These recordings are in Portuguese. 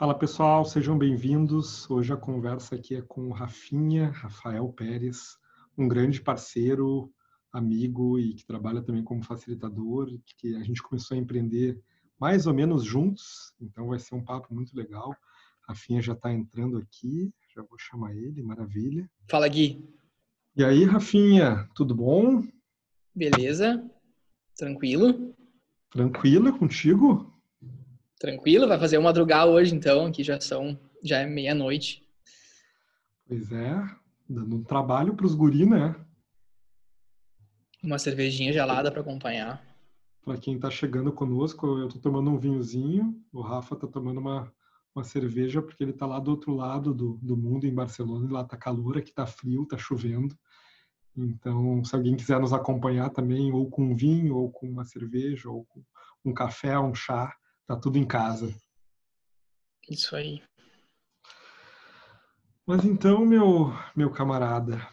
Fala pessoal, sejam bem-vindos. Hoje a conversa aqui é com o Rafinha, Rafael Pérez, um grande parceiro, amigo e que trabalha também como facilitador, que a gente começou a empreender mais ou menos juntos, então vai ser um papo muito legal. Rafinha já está entrando aqui, já vou chamar ele, maravilha. Fala Gui. E aí, Rafinha, tudo bom? Beleza, tranquilo. Tranquilo, contigo? Tranquilo, vai fazer uma madrugada hoje então, que já são, já é meia-noite. Pois é, dando um trabalho para os guri, né? Uma cervejinha gelada para acompanhar. Para quem está chegando conosco, eu estou tomando um vinhozinho, o Rafa está tomando uma, uma cerveja, porque ele está lá do outro lado do, do mundo, em Barcelona, e lá está calor, aqui está frio, está chovendo. Então, se alguém quiser nos acompanhar também, ou com vinho, ou com uma cerveja, ou com um café, um chá, Tá tudo em casa. Isso aí. Mas então, meu, meu camarada,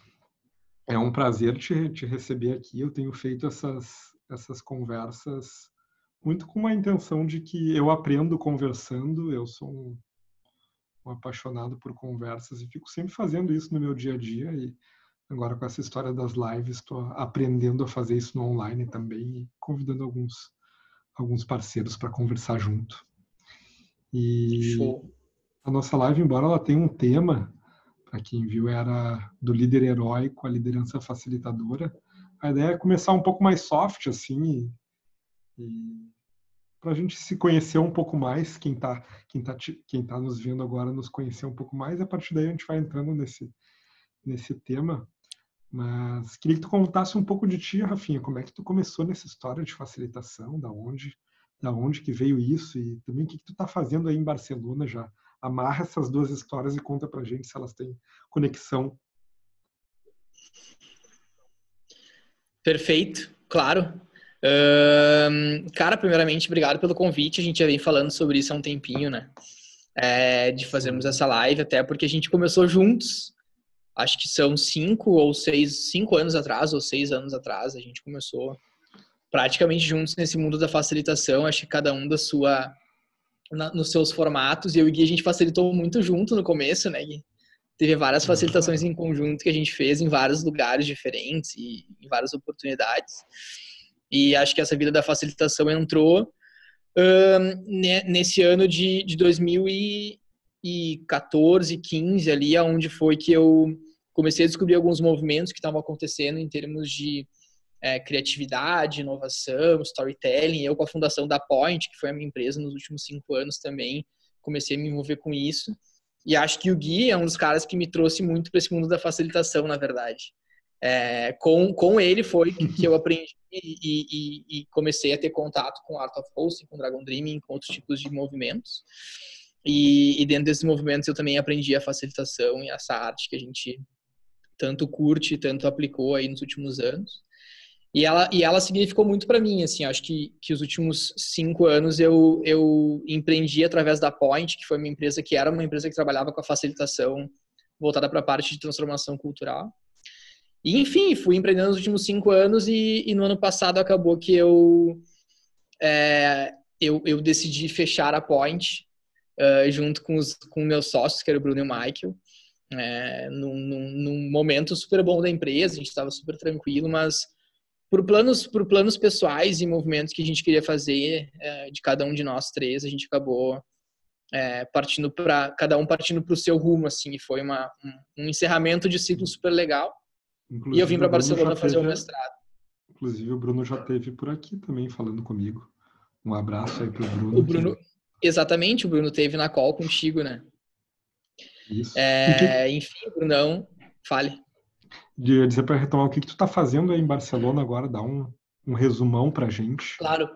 é um prazer te, te receber aqui. Eu tenho feito essas, essas conversas muito com uma intenção de que eu aprendo conversando. Eu sou um, um apaixonado por conversas e fico sempre fazendo isso no meu dia a dia. E agora, com essa história das lives, estou aprendendo a fazer isso no online também e convidando alguns alguns parceiros para conversar junto. E Show. a nossa live, embora ela tenha um tema, para quem viu, era do líder heróico à liderança facilitadora, a ideia é começar um pouco mais soft, assim, e, e para a gente se conhecer um pouco mais, quem está quem tá, quem tá nos vendo agora nos conhecer um pouco mais, a partir daí a gente vai entrando nesse, nesse tema. Mas queria que tu contasse um pouco de ti, Rafinha, como é que tu começou nessa história de facilitação, da onde, da onde que veio isso e também o que, que tu está fazendo aí em Barcelona já. Amarra essas duas histórias e conta pra gente se elas têm conexão. Perfeito, claro. Cara, primeiramente, obrigado pelo convite. A gente já vem falando sobre isso há um tempinho, né? É, de fazermos essa live, até porque a gente começou juntos acho que são cinco ou seis, cinco anos atrás ou seis anos atrás, a gente começou praticamente juntos nesse mundo da facilitação, acho que cada um da sua, na, nos seus formatos, e eu e o Gui a gente facilitou muito junto no começo, né, Gui? Teve várias uhum. facilitações em conjunto que a gente fez em vários lugares diferentes e em várias oportunidades. E acho que essa vida da facilitação entrou um, nesse ano de, de 2014, 15 ali, aonde foi que eu comecei a descobrir alguns movimentos que estavam acontecendo em termos de é, criatividade, inovação, storytelling. Eu, com a fundação da Point, que foi a minha empresa nos últimos cinco anos também, comecei a me envolver com isso. E acho que o Gui é um dos caras que me trouxe muito para esse mundo da facilitação, na verdade. É, com, com ele foi que eu aprendi e, e, e, comecei a ter contato com Art of Hosting, com Dragon Dreaming, com outros tipos de movimentos. E, e dentro desses movimentos eu também aprendi a facilitação e essa arte que a gente tanto curte, tanto aplicou aí nos últimos anos. E ela, e ela significou muito para mim, assim, acho que, que os últimos cinco anos eu, eu empreendi através da Point, que foi uma empresa que era uma empresa que trabalhava com a facilitação voltada para a parte de transformação cultural. E, enfim, fui empreendendo nos últimos cinco anos e, e no ano passado acabou que eu, é, eu, eu decidi fechar a Point uh, junto com os com meus sócios, que era o Bruno e o Michael é, num, num, num, momento super bom da empresa, a gente estava super tranquilo, mas por planos, por planos pessoais e movimentos que a gente queria fazer é, de cada um de nós três, a gente acabou é, partindo para cada um partindo para o seu rumo, assim, e foi uma, um, um, encerramento de ciclo super legal. Inclusive, e eu vim para Barcelona fazer o mestrado. Inclusive o Bruno já teve por aqui também falando comigo. Um abraço aí Bruno. O Bruno, exatamente, o Bruno teve na call contigo, né? É, enfim, Brunão, fale. De dizer para retomar o que, que tu está fazendo aí em Barcelona agora, dá um, um resumão para gente. Claro.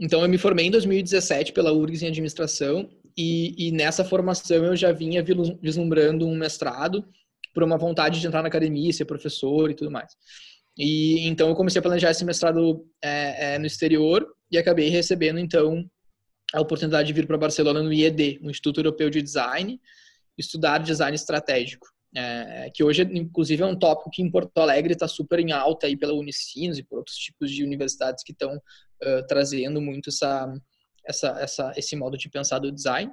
Então, eu me formei em 2017 pela URGS em administração e, e nessa formação eu já vinha vislumbrando um mestrado por uma vontade de entrar na academia, ser professor e tudo mais. E então eu comecei a planejar esse mestrado é, é, no exterior e acabei recebendo então a oportunidade de vir para Barcelona no IED, no Instituto Europeu de Design, estudar design estratégico. É, que hoje, inclusive, é um tópico que em Porto Alegre está super em alta aí pela Unicinos e por outros tipos de universidades que estão uh, trazendo muito essa, essa, essa, esse modo de pensar do design.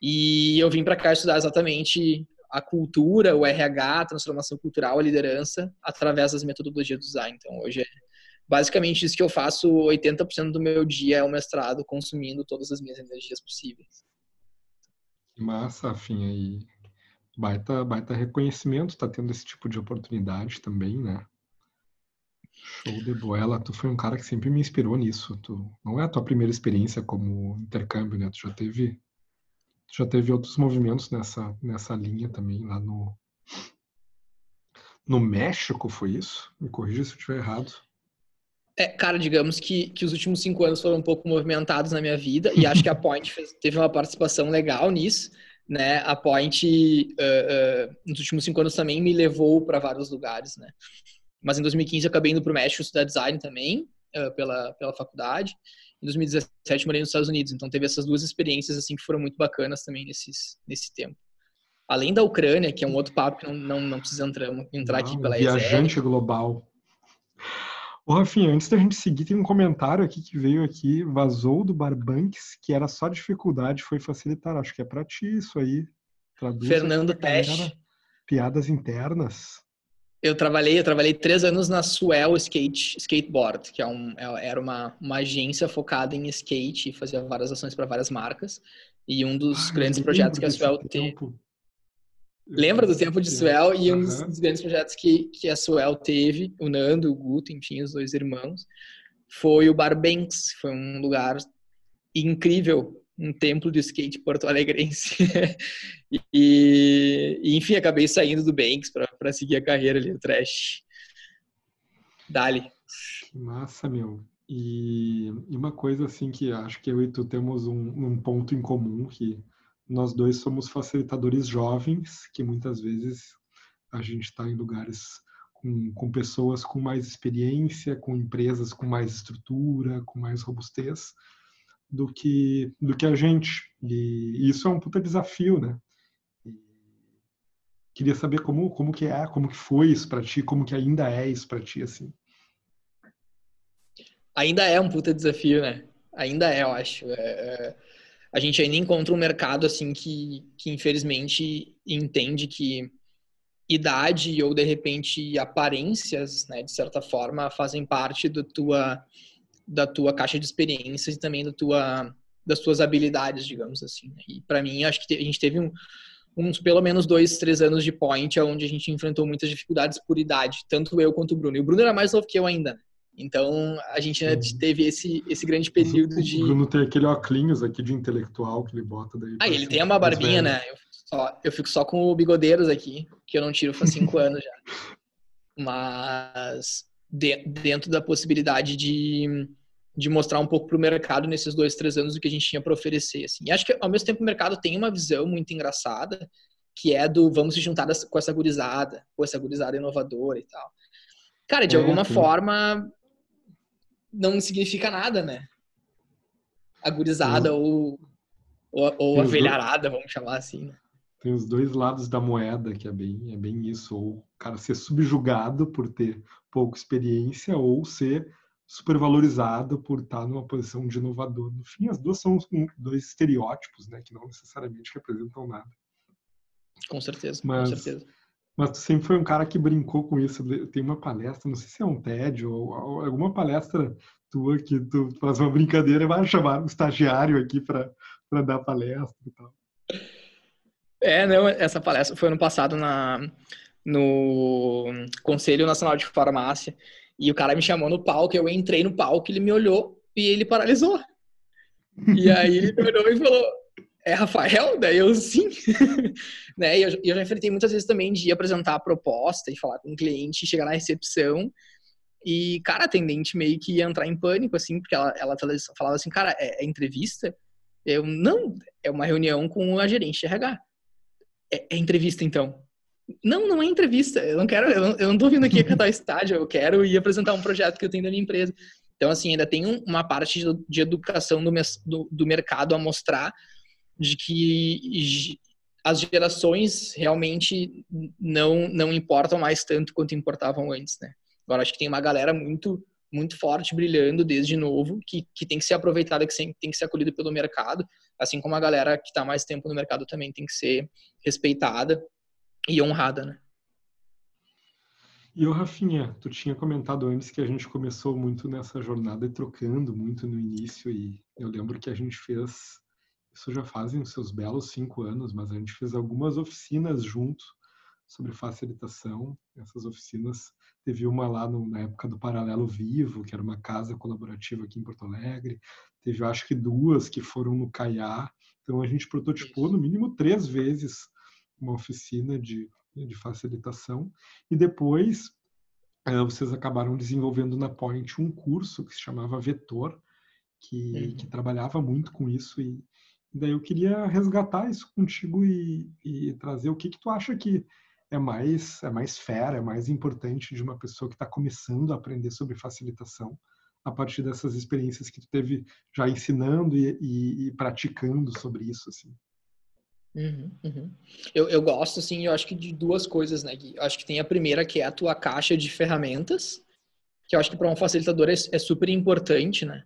E eu vim para cá estudar exatamente a cultura, o RH, a transformação cultural, a liderança, através das metodologias do design. Então, hoje é basicamente isso que eu faço 80% do meu dia é o mestrado, consumindo todas as minhas energias possíveis. Que massa, afim aí. Baita, baita reconhecimento, tá tendo esse tipo de oportunidade também, né? Show de bola. Tu foi um cara que sempre me inspirou nisso. Tu não é a tua primeira experiência como intercâmbio, né? Tu já teve já teve outros movimentos nessa, nessa linha também, lá no. No México, foi isso? Me corrija se eu estiver errado. É, cara, digamos que, que os últimos cinco anos foram um pouco movimentados na minha vida e acho que a Point fez, teve uma participação legal nisso, né? A Point uh, uh, nos últimos cinco anos também me levou para vários lugares, né? Mas em 2015 eu acabei indo para o México estudar design também uh, pela pela faculdade em 2017 morei nos Estados Unidos, então teve essas duas experiências assim que foram muito bacanas também nesses, nesse tempo. Além da Ucrânia, que é um outro papo que não, não, não precisa entrar, entrar aqui pela Viajante global. Ô, Rafinha, antes da gente seguir, tem um comentário aqui que veio aqui, vazou do Barbanks, que era só dificuldade, foi facilitar. Acho que é para ti isso aí. Traduz Fernando Teste. Piadas internas. Eu trabalhei, eu trabalhei três anos na Swell Skate Skateboard, que é um, é, era uma, uma agência focada em skate e fazia várias ações para várias marcas. E um dos ah, grandes projetos que a Swell teve. Lembra do tempo de Swell? E um dos, dos, grandes projetos que, que a Swell teve, o Nando, o Guto, enfim, os dois irmãos, foi o Bar Banks. Foi um lugar incrível um templo do skate porto-alegrense. e, e, enfim, acabei saindo do Banks para seguir a carreira ali, o trash. Dali. Massa, meu. E, e, uma coisa assim que acho que eu e tu temos um, um ponto em comum, que nós dois somos facilitadores jovens, que muitas vezes a gente está em lugares com, com pessoas com mais experiência, com empresas com mais estrutura, com mais robustez, do que do que a gente. E isso é um puta desafio, né? Queria saber como como que é, como que foi isso para ti, como que ainda é isso para ti assim. Ainda é um puta desafio, né? Ainda é, eu acho. É, é, a gente ainda encontra um mercado assim que, que infelizmente entende que idade ou de repente aparências, né, de certa forma, fazem parte da tua da tua caixa de experiências e também da tua, das tuas habilidades, digamos assim. Né? E para mim, acho que a gente teve um, uns pelo menos dois, três anos de point, onde a gente enfrentou muitas dificuldades por idade, tanto eu quanto o Bruno. E o Bruno era mais novo que eu ainda. Né? Então a gente uhum. teve esse, esse grande período de. O Bruno tem aquele óculos aqui de intelectual que ele bota daí. Ah, ele tem uma barbinha, né? Eu fico, só, eu fico só com o bigodeiros aqui, que eu não tiro faz cinco anos já. Mas de, dentro da possibilidade de, de mostrar um pouco para o mercado nesses dois, três anos o que a gente tinha para oferecer. Assim. E acho que, ao mesmo tempo, o mercado tem uma visão muito engraçada, que é do vamos se juntar com essa gurizada, com essa gurizada inovadora e tal. Cara, de é, alguma sim. forma, não significa nada, né? A gurizada ou, ou, ou a velharada, vamos chamar assim, né? Tem os dois lados da moeda, que é bem, é bem isso. Ou o cara ser subjugado por ter pouca experiência, ou ser supervalorizado por estar numa posição de inovador. No fim, as duas são dois estereótipos, né, que não necessariamente representam nada. Com certeza, mas, com certeza. Mas tu sempre foi um cara que brincou com isso. Tem uma palestra, não sei se é um TED ou, alguma palestra tua que tu faz uma brincadeira vai chamar um estagiário aqui para dar palestra e tal. É, não, essa palestra foi ano passado na, no Conselho Nacional de Farmácia e o cara me chamou no palco, eu entrei no palco, ele me olhou e ele paralisou. E aí ele me olhou e falou, é Rafael? Daí eu, sim. né? E eu, eu, já enfrentei muitas vezes também de apresentar a proposta e falar com o cliente, chegar na recepção e, cara, a atendente meio que ia entrar em pânico, assim, porque ela, ela falava assim, cara, é, é entrevista? Eu, não, é uma reunião com a gerente de RH é, é entrevista então. Não, não é entrevista. Eu não quero, eu não, eu não tô vindo aqui cantar estádio, eu quero ir apresentar um projeto que eu tenho da minha empresa. Então, assim, ainda tem uma parte de, de educação do, do, do, mercado a mostrar de que as gerações realmente não, não importam mais tanto quanto importavam antes, né? Agora, acho que tem uma galera muito muito forte, brilhando desde novo, que, que tem que ser aproveitada, que tem que ser acolhida pelo mercado. Assim como a galera que está mais tempo no mercado também tem que ser respeitada e honrada, né? E o Rafinha, tu tinha comentado antes que a gente começou muito nessa jornada e trocando muito no início e eu lembro que a gente fez, isso já fazem os seus belos cinco anos, mas a gente fez algumas oficinas junto sobre facilitação. Essas oficinas, teve uma lá no, na época do Paralelo Vivo, que era uma casa colaborativa aqui em Porto Alegre. Teve, acho que duas que foram no Caiá. Então a gente prototipou no mínimo três vezes uma oficina de de facilitação. E depois uh, vocês acabaram desenvolvendo na Point um curso que se chamava Vetor, que, uhum. que trabalhava muito com isso. E, daí eu queria resgatar isso contigo e, e trazer o que, que tu acha que é mais é mais fera, é mais importante de uma pessoa que está começando a aprender sobre facilitação a partir dessas experiências que tu teve já ensinando e, e, e praticando sobre isso assim. Uhum, uhum. Eu, eu gosto, assim, eu acho que de duas coisas, né, Gui? Eu acho que tem a primeira, que é a tua caixa de ferramentas, que eu acho que para um facilitador é, é, super importante, né?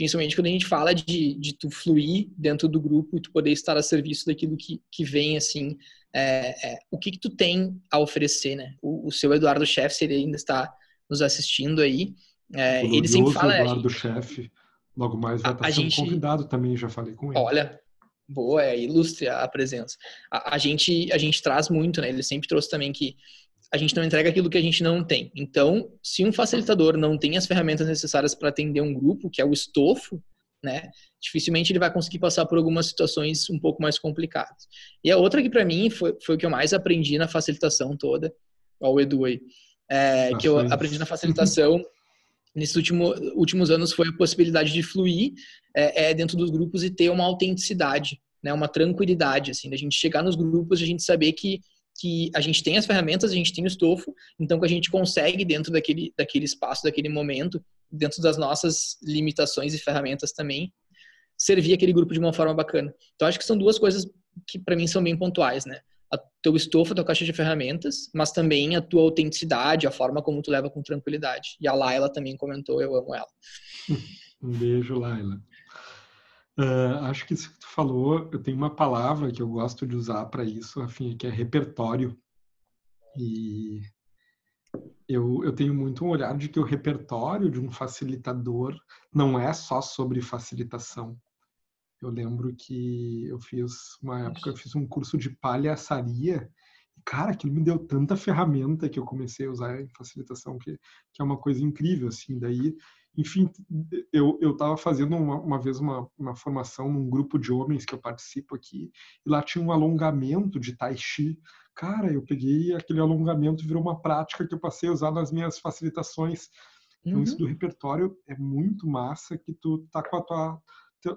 Principalmente quando a gente fala de, de tu fluir dentro do grupo e tu poder estar a serviço daquilo que, que vem, assim, é, é, o que que tu tem a oferecer, né? O, o seu Eduardo Chefe, se ele ainda está nos assistindo aí, é, ele sempre fala... Eduardo Chefe, logo mais vai estar a sendo gente... convidado também, já falei com ele. Olha, boa, é ilustre a presença. A, a, gente a gente traz muito, né? Ele sempre trouxe também que a gente não entrega aquilo que a gente não tem. Então, se um facilitador não tem as ferramentas necessárias para atender um grupo, que é o estofo, né? Dificilmente ele vai conseguir passar por algumas situações um pouco mais complicadas. E a outra que para mim foi, foi o que eu mais aprendi na facilitação toda, ao Edu aí, é, que eu aprendi na facilitação nesses último, últimos anos foi a possibilidade de fluir é, é, dentro dos grupos e ter uma autenticidade, né, uma tranquilidade, assim, da gente chegar nos grupos, a gente saber que que a gente tem as ferramentas, a gente tem o estofo, então que a gente consegue dentro daquele daquele espaço, daquele momento, dentro das nossas limitações e ferramentas também, servir aquele grupo de uma forma bacana. Então acho que são duas coisas que para mim são bem pontuais, né? a teu estofo, a tua caixa de ferramentas, mas também a tua autenticidade, a forma como tu leva com tranquilidade. E a Laila também comentou, eu amo ela. Um beijo, Laila. Uh, acho que isso que tu falou, eu tenho uma palavra que eu gosto de usar para isso, afim, que é repertório. E eu, eu tenho muito um olhar de que o repertório de um facilitador não é só sobre facilitação. Eu lembro que eu fiz, uma época, eu fiz um curso de palhaçaria. Cara, aquilo me deu tanta ferramenta que eu comecei a usar em facilitação, que, que é uma coisa incrível, assim. Daí, enfim, eu eu estava fazendo uma, uma vez uma, uma formação num grupo de homens que eu participo aqui, e lá tinha um alongamento de Tai Chi. Cara, eu peguei aquele alongamento e virou uma prática que eu passei a usar nas minhas facilitações. Então, uhum. isso do repertório é muito massa que tu tá com a tua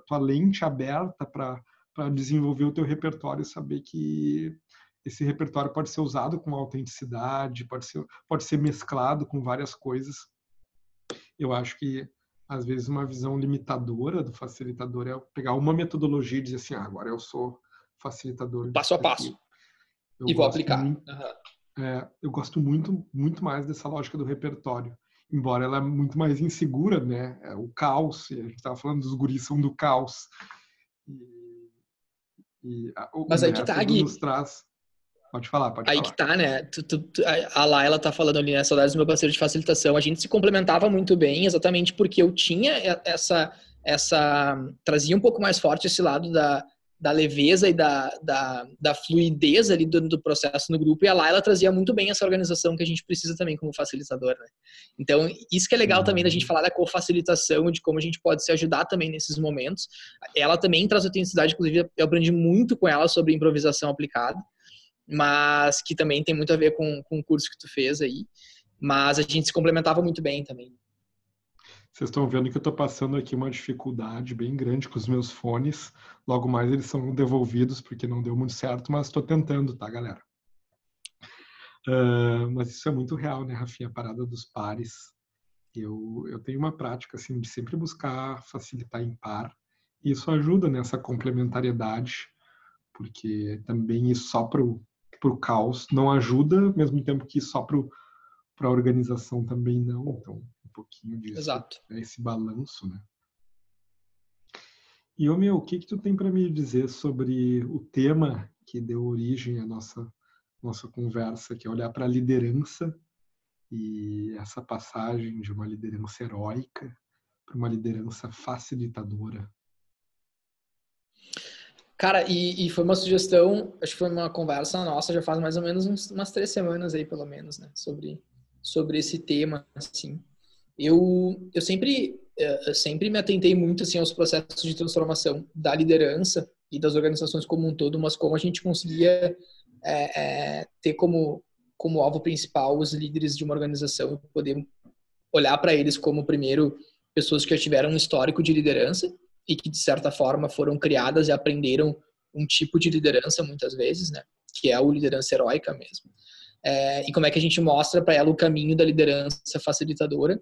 tua lente aberta para desenvolver o teu repertório e saber que esse repertório pode ser usado com autenticidade, pode ser, pode ser mesclado com várias coisas. Eu acho que, às vezes, uma visão limitadora do facilitador é pegar uma metodologia e dizer assim, ah, agora eu sou facilitador. Passo a passo. e vou aplicar. Muito, uhum. é, eu gosto muito, muito mais dessa lógica do repertório embora ela é muito mais insegura, né? É o caos, a gente estava falando dos guris são do caos. E, e a, Mas aí que tá, Gui. Nos traz... Pode falar, pode aí falar. Aí que tá, né? Tu, tu, a Laila tá falando ali, né? Saudades do meu parceiro de facilitação. A gente se complementava muito bem, exatamente porque eu tinha essa, essa, trazia um pouco mais forte esse lado da, da leveza e da, da, da fluidez ali do, do, processo no grupo. E a Laila trazia muito bem essa organização que a gente precisa também como facilitador, né? Então, isso que é legal também da gente falar da co-facilitação, de como a gente pode se ajudar também nesses momentos. Ela também traz autenticidade, inclusive eu aprendi muito com ela sobre improvisação aplicada, mas que também tem muito a ver com, com o curso que tu fez aí. Mas a gente se complementava muito bem também. Vocês estão vendo que eu estou passando aqui uma dificuldade bem grande com os meus fones. Logo mais eles são devolvidos porque não deu muito certo, mas estou tentando, tá, galera? Uh, mas isso é muito real, né, Rafinha? A parada dos pares. Eu, eu tenho uma prática assim de sempre buscar facilitar em par. E isso ajuda nessa complementariedade, porque também ir só para o caos não ajuda, ao mesmo tempo que só para a organização também não. Então, pouquinho disso. Exato. É esse balanço, né? E, ô meu, o que que tu tem para me dizer sobre o tema que deu origem à nossa, nossa conversa, que é olhar para a liderança e essa passagem de uma liderança heróica para uma liderança facilitadora? Cara, e, e, foi uma sugestão, acho que foi uma conversa nossa, já faz mais ou menos uns, umas três semanas aí, pelo menos, né? Sobre, sobre esse tema, assim. Eu, eu sempre, eh, eu sempre me atentei muito, assim, aos processos de transformação da liderança e das organizações como um todo, mas como a gente conseguia é, é, ter como, como alvo principal os líderes de uma organização e poder olhar para eles como, primeiro, pessoas que já tiveram um histórico de liderança e que de certa forma foram criadas e aprenderam um tipo de liderança muitas vezes, né? Que é a liderança heróica mesmo. É, e como é que a gente mostra para ela o caminho da liderança facilitadora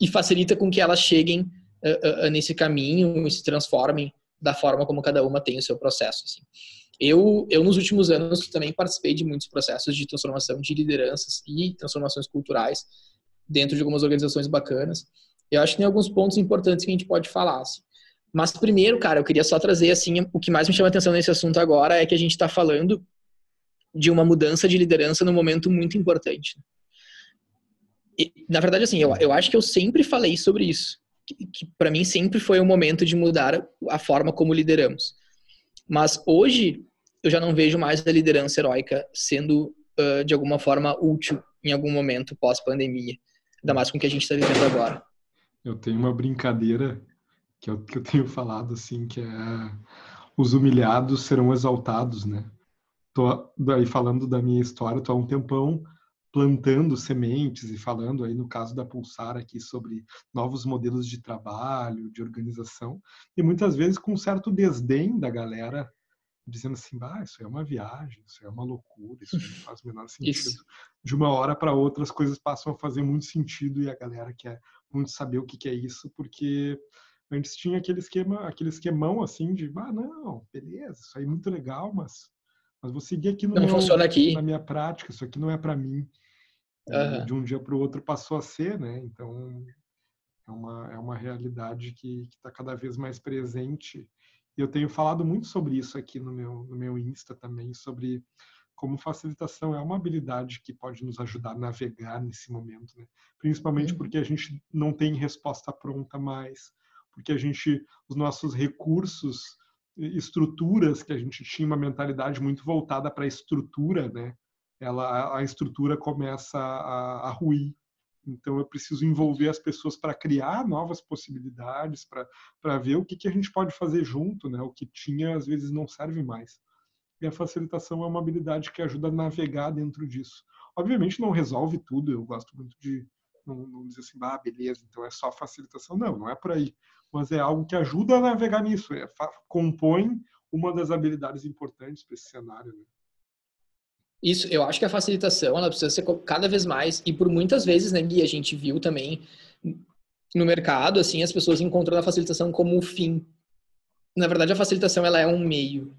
e facilita com que elas cheguem uh, uh, nesse caminho e se transformem da forma como cada uma tem o seu processo. Assim. Eu, eu, nos últimos anos, também participei de muitos processos de transformação de lideranças e transformações culturais dentro de algumas organizações bacanas. Eu acho que tem alguns pontos importantes que a gente pode falar. Assim. Mas primeiro, cara, eu queria só trazer assim, o que mais me chama atenção nesse assunto agora é que a gente está falando de uma mudança de liderança num momento muito importante. E, na verdade, assim, eu, eu acho que eu sempre falei sobre isso, que, que para mim sempre foi o momento de mudar a forma como lideramos. Mas hoje eu já não vejo mais a liderança heróica sendo uh, de alguma forma útil em algum momento pós-pandemia, ainda mais com o que a gente está vivendo agora. Eu tenho uma brincadeira que eu, que eu tenho falado assim, que é os humilhados serão exaltados, né? Tô daí falando da minha história, tô há um tempão plantando sementes e falando aí no caso da Pulsar aqui sobre novos modelos de trabalho, de organização, e muitas vezes com um certo desdém da galera dizendo assim, ah, isso é uma viagem, isso é uma loucura, isso não faz o menor sentido. Isso. De uma hora para outra as coisas passam a fazer muito sentido e a galera quer muito saber o que, que é isso, porque Antes tinha aquele esquema, aquele esquemão assim de, ah, não, beleza, isso aí é muito legal, mas, mas vou seguir aqui no não meu, funciona aqui. na minha prática, isso aqui não é para mim. Uhum. De um dia para o outro passou a ser, né? Então é uma, é uma realidade que está cada vez mais presente. E eu tenho falado muito sobre isso aqui no meu, no meu Insta também, sobre como facilitação é uma habilidade que pode nos ajudar a navegar nesse momento, né? principalmente uhum. porque a gente não tem resposta pronta mais, porque a gente, os nossos recursos, estruturas que a gente tinha uma mentalidade muito voltada para a estrutura, né? Ela, a estrutura começa a, a ruir. Então eu preciso envolver as pessoas para criar novas possibilidades, para ver o que, que a gente pode fazer junto, né? O que tinha às vezes não serve mais. E a facilitação é uma habilidade que ajuda a navegar dentro disso. Obviamente não resolve tudo. Eu gosto muito de não, não dizer assim, ah, beleza, então é só facilitação. Não, não é por aí mas é algo que ajuda a navegar nisso, é, compõe uma das habilidades importantes para esse cenário. Né? Isso, eu acho que a facilitação ela precisa ser cada vez mais, e por muitas vezes, né, Gui, a gente viu também no mercado, assim, as pessoas encontrando a facilitação como o fim. Na verdade, a facilitação ela é um meio.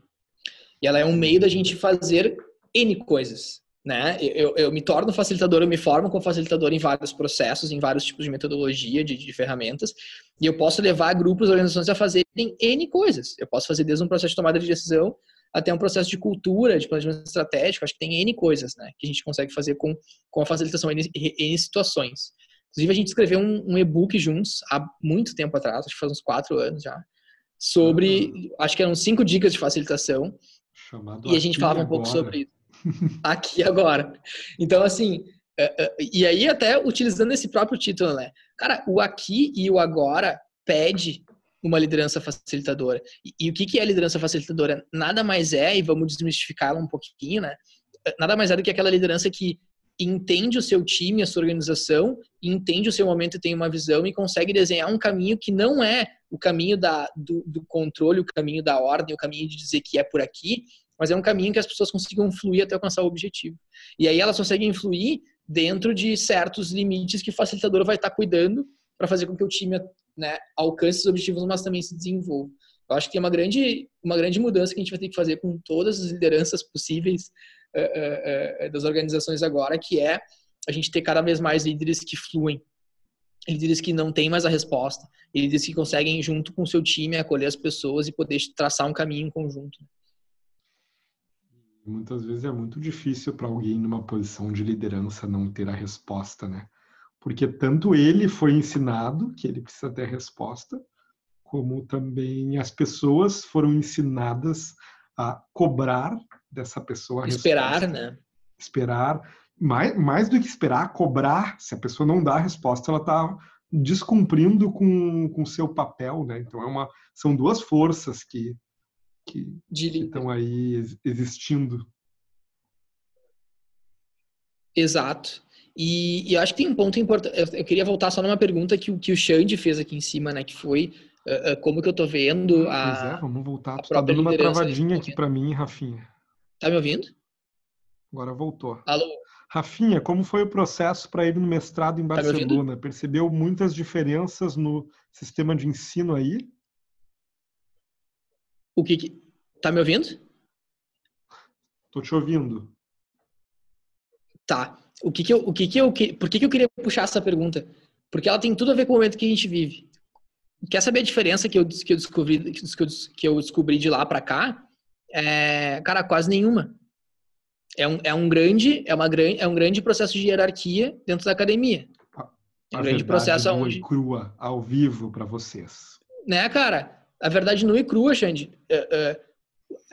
E ela é um meio da gente fazer N coisas né? Eu, eu me torno facilitador, eu me formo como facilitador em vários processos, em vários tipos de metodologia, de, de ferramentas, e eu posso levar grupos, organizações a fazerem N coisas. Eu posso fazer desde um processo de tomada de decisão até um processo de cultura, de planejamento estratégico, acho que tem N coisas, né? Que a gente consegue fazer com, com a facilitação em, em situações. Inclusive, a gente escreveu um, um e-book juntos há muito tempo atrás, acho que faz uns quatro anos já, sobre, uhum. acho que eram cinco dicas de facilitação. Chamado e a gente falava um pouco sobre isso aqui agora. Então, assim, é, é, e aí até utilizando esse próprio título, né? Cara, o aqui e o agora pede uma liderança facilitadora. E, o que, que é liderança facilitadora? Nada mais é, e vamos desmistificá-la um pouquinho, né? Nada mais é do que aquela liderança que entende o seu time, a sua organização, entende o seu momento e tem uma visão e consegue desenhar um caminho que não é o caminho da, do, do controle, o caminho da ordem, o caminho de dizer que é por aqui, mas é um caminho que as pessoas consigam fluir até alcançar o objetivo. E aí elas conseguem fluir dentro de certos limites que o facilitador vai estar cuidando para fazer com que o time né, alcance os objetivos, mas também se desenvolva. Eu acho que tem uma grande, uma grande mudança que a gente vai ter que fazer com todas as lideranças possíveis uh, uh, uh, das organizações agora, que é a gente ter cada vez mais líderes que fluem, diz que não tem mais a resposta. Diz que conseguem, junto com o seu time, acolher as pessoas e poder traçar um caminho em conjunto. Muitas vezes é muito difícil para alguém numa posição de liderança não ter a resposta, né? Porque tanto ele foi ensinado que ele precisa ter a resposta, como também as pessoas foram ensinadas a cobrar dessa pessoa a Esperar, resposta. né? Esperar. Mais, mais do que esperar, cobrar. Se a pessoa não dá a resposta, ela está descumprindo com o seu papel, né? Então é uma, são duas forças que, que, que estão aí existindo. Exato. E, e, eu acho que tem um ponto importante. Eu, eu, queria voltar só numa pergunta que, que o Xande fez aqui em cima, né? Que foi uh, uh, como que eu tô vendo a. Pois é, vamos voltar. Tu tá dando uma travadinha aqui para mim, Rafinha. Tá me ouvindo? Agora voltou. Alô? Rafinha, como foi o processo para ir no mestrado em tá Barcelona? Tá Percebeu muitas diferenças no sistema de ensino aí? O que, que... Tá me ouvindo? Tô te ouvindo. Tá. O que que eu, o que que eu, por que que eu queria puxar essa pergunta? Porque ela tem tudo a ver com o momento que a gente vive. Quer saber a diferença que eu, que eu descobri que eu, que eu descobri de lá para cá? É, cara, quase nenhuma. É um, é um grande é uma grande é um grande processo de hierarquia dentro da academia. É um grande processo onde crua ao vivo para vocês. Né, cara? A verdade nua e crua, Xande. É, é,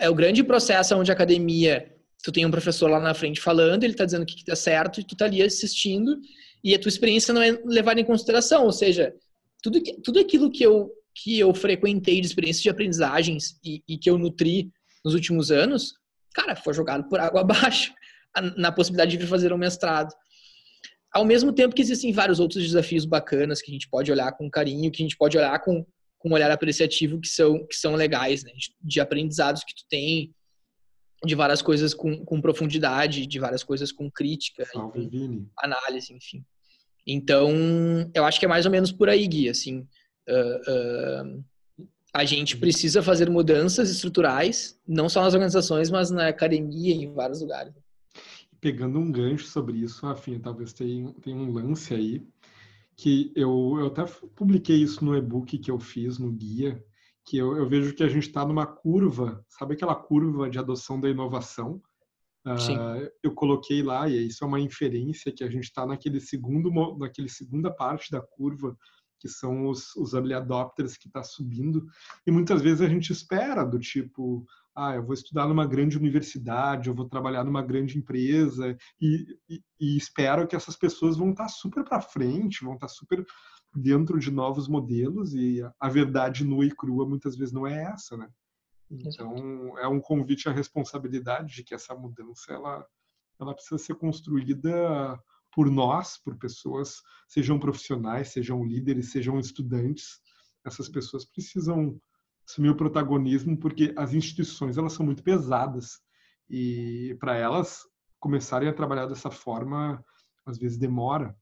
é o grande processo onde a academia tu tem um professor lá na frente falando, ele está dizendo o que está certo e tu está ali assistindo e a tua experiência não é levada em consideração, ou seja, tudo, que, tudo aquilo que eu, que eu frequentei de experiências de aprendizagens e, e que eu nutri nos últimos anos, cara, foi jogado por água abaixo na possibilidade de vir fazer um mestrado. Ao mesmo tempo que existem vários outros desafios bacanas que a gente pode olhar com carinho, que a gente pode olhar com, com um olhar apreciativo que são, que são legais, né? de, aprendizados que tu tem, de várias coisas com, com profundidade, de várias coisas com crítica, Salve, Vini. análise, enfim. Então, eu acho que é mais ou menos por aí, Gui, assim, uh, uh, a gente precisa fazer mudanças estruturais, não só nas organizações, mas na academia, em vários lugares. Pegando um gancho sobre isso, Rafinha, talvez tenha, tenha um lance aí, que eu, eu até publiquei isso no e-book que eu fiz, no guia, que eu, eu vejo que a gente está numa curva, sabe aquela curva de adoção da inovação? Uh, eu coloquei lá, e isso é uma inferência que a gente está naquele segundo, naquele segunda parte da curva, que são os, os early adopters que está subindo, e muitas vezes a gente espera do tipo, ah, eu vou estudar numa grande universidade, eu vou trabalhar numa grande empresa, e, e, e espero que essas pessoas vão estar tá super para frente, vão estar tá super dentro de novos modelos e a verdade nua e crua muitas vezes não é essa, né? Então é um convite à responsabilidade de que essa mudança ela ela precisa ser construída por nós, por pessoas, sejam profissionais, sejam líderes, sejam estudantes. Essas pessoas precisam assumir o protagonismo porque as instituições elas são muito pesadas e para elas começarem a trabalhar dessa forma às vezes demora.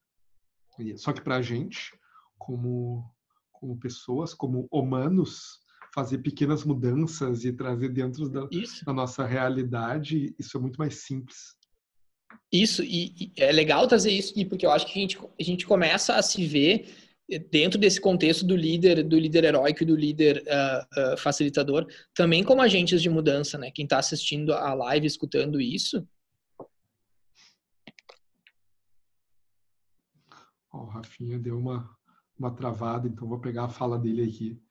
Só que para a gente como, como pessoas, como humanos, fazer pequenas mudanças e trazer dentro da, da, nossa realidade, isso é muito mais simples. Isso, e, e, é legal trazer isso, porque eu acho que a gente, a gente começa a se ver dentro desse contexto do líder, do líder heróico e do líder uh, uh, facilitador, também como agentes de mudança, né? Quem está assistindo a live, escutando isso. o Rafinha deu uma uma travada, então vou pegar a fala dele aqui.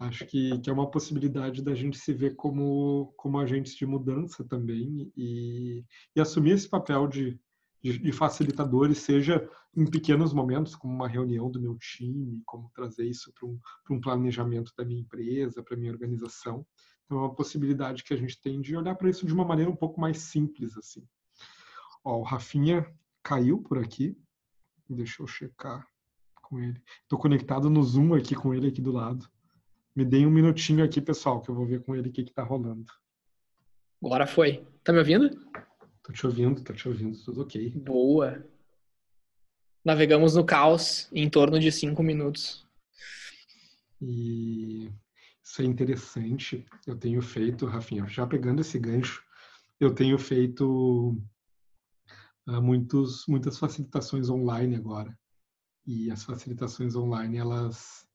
Acho que, que é uma possibilidade da gente se ver como, como agentes de mudança também e, e assumir esse papel de, de, de, facilitadores, seja em pequenos momentos, como uma reunião do meu time, como trazer isso para um, um planejamento da minha empresa, para minha organização. Então é uma possibilidade que a gente tem de olhar para isso de uma maneira um pouco mais simples assim. Ó, o Rafinha caiu por aqui. Deixa eu checar com ele. Estou conectado no Zoom aqui com ele aqui do lado. Me deem um minutinho aqui, pessoal, que eu vou ver com ele o que está rolando. Agora foi. Tá me ouvindo? Tô te ouvindo, tô te ouvindo, tudo ok. Boa. Navegamos no caos em torno de cinco minutos. E isso é interessante. Eu tenho feito, Rafinha, já pegando esse gancho, eu tenho feito uh, muitos, muitas facilitações online agora. E as facilitações online, elas,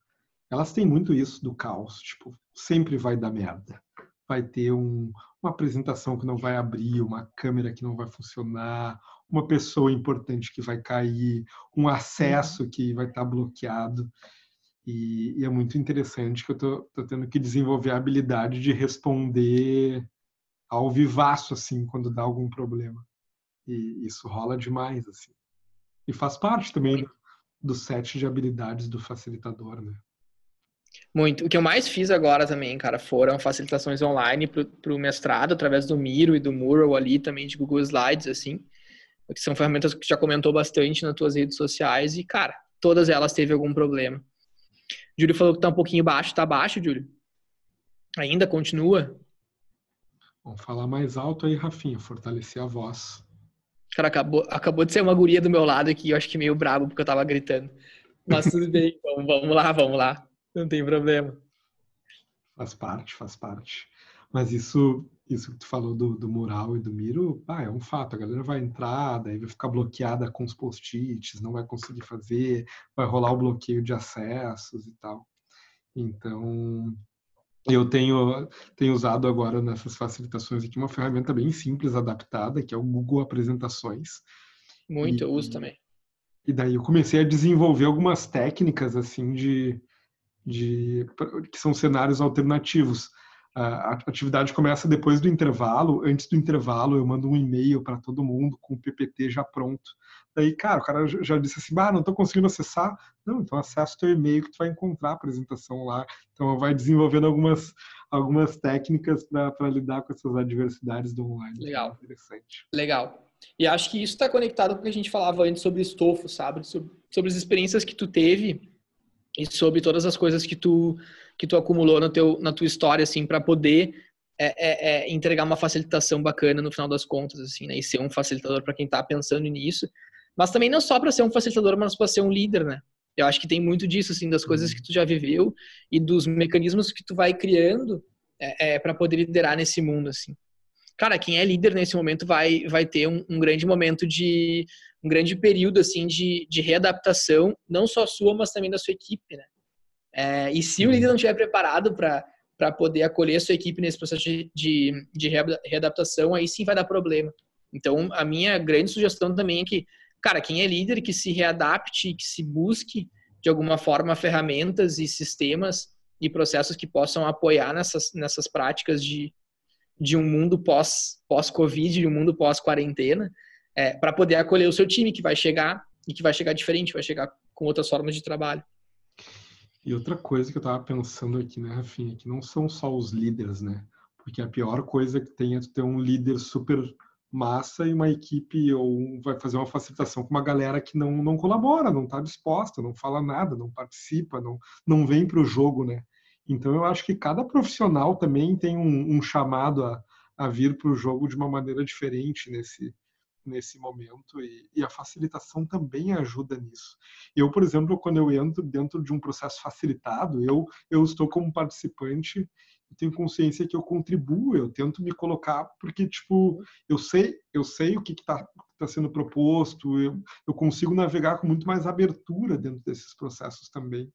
elas têm muito isso do caos. Tipo, sempre vai dar merda. Vai ter um, uma apresentação que não vai abrir, uma câmera que não vai funcionar, uma pessoa importante que vai cair, um acesso que vai estar bloqueado. E, e é muito interessante que eu tô, tendo que desenvolver a habilidade de responder ao vivaço, assim, quando dá algum problema. E isso rola demais, assim. E faz parte também do, do set de habilidades do facilitador, né? Muito. O que eu mais fiz agora também, cara, foram facilitações online para o mestrado, através do Miro e do Mural ali, também de Google Slides, assim. Que são ferramentas que já comentou bastante nas tuas redes sociais. E, cara, todas elas teve algum problema. Júlio falou que tá um pouquinho baixo. Tá baixo, Júlio? Ainda continua? Vamos falar mais alto aí, Rafinha. Fortalecer a voz. Cara, acabou, acabou de ser uma guria do meu lado aqui, eu acho que meio brabo porque eu tava gritando. Mas tudo bem, vamos, vamos lá, vamos lá. Não tem problema. Faz parte, faz parte. Mas isso, isso que tu falou do, do mural e do Miro, ah, é um fato. A galera vai entrar, daí vai ficar bloqueada com os post-its, não vai conseguir fazer, vai rolar o bloqueio de acessos e tal. Então, eu tenho, tenho usado agora nessas facilitações aqui uma ferramenta bem simples, adaptada, que é o Google Apresentações. Muito, e, eu uso também. E daí eu comecei a desenvolver algumas técnicas assim de, de que são cenários alternativos. A atividade começa depois do intervalo. Antes do intervalo, eu mando um e-mail para todo mundo com o PPT já pronto. Daí, cara, o cara já disse assim, ah, não estou conseguindo acessar. Não, então acessa o teu e-mail que tu vai encontrar a apresentação lá. Então, vai desenvolvendo algumas, algumas técnicas para lidar com essas adversidades do online. Legal. Interessante. Legal. E acho que isso está conectado com o que a gente falava antes sobre estofo, sabe? Sobre, sobre as experiências que tu teve e sobre todas as coisas que tu que tu acumulou no teu, na tua história, assim, para poder é, é, é, entregar uma facilitação bacana no final das contas, assim, né? E ser um facilitador para quem está pensando nisso. Mas também não só para ser um facilitador, mas para ser um líder, né? Eu acho que tem muito disso, assim, das coisas uhum. que tu já viveu e dos mecanismos que tu vai criando é, é para poder liderar nesse mundo, assim. Cara, quem é líder nesse momento vai, vai ter um, um grande momento de um grande período assim de, de readaptação, não só sua, mas também da sua equipe, né? É, e se o líder não estiver preparado para poder acolher a sua equipe nesse processo de, de, de readaptação, aí sim vai dar problema. Então, a minha grande sugestão também é que cara, quem é líder que se readapte, que se busque de alguma forma ferramentas e sistemas e processos que possam apoiar nessas, nessas práticas de, de um mundo pós, pós-Covid, de um mundo pós-quarentena, é, para poder acolher o seu time que vai chegar e que vai chegar diferente, vai chegar com outras formas de trabalho. E outra coisa que eu estava pensando aqui, né, Rafinha, que não são só os líderes, né? Porque a pior coisa que tem é ter um líder super massa e uma equipe ou vai fazer uma facilitação com uma galera que não, não colabora, não está disposta, não fala nada, não participa, não, não vem para o jogo, né? Então eu acho que cada profissional também tem um, um chamado a, a vir para o jogo de uma maneira diferente nesse nesse momento e, e, a facilitação também ajuda nisso. Eu, por exemplo, quando eu entro dentro de um processo facilitado, eu eu estou como participante eu tenho consciência que eu contribuo, eu tento me colocar, porque, tipo, eu sei, eu sei o que está tá sendo proposto, eu, eu consigo navegar com muito mais abertura dentro desses processos também.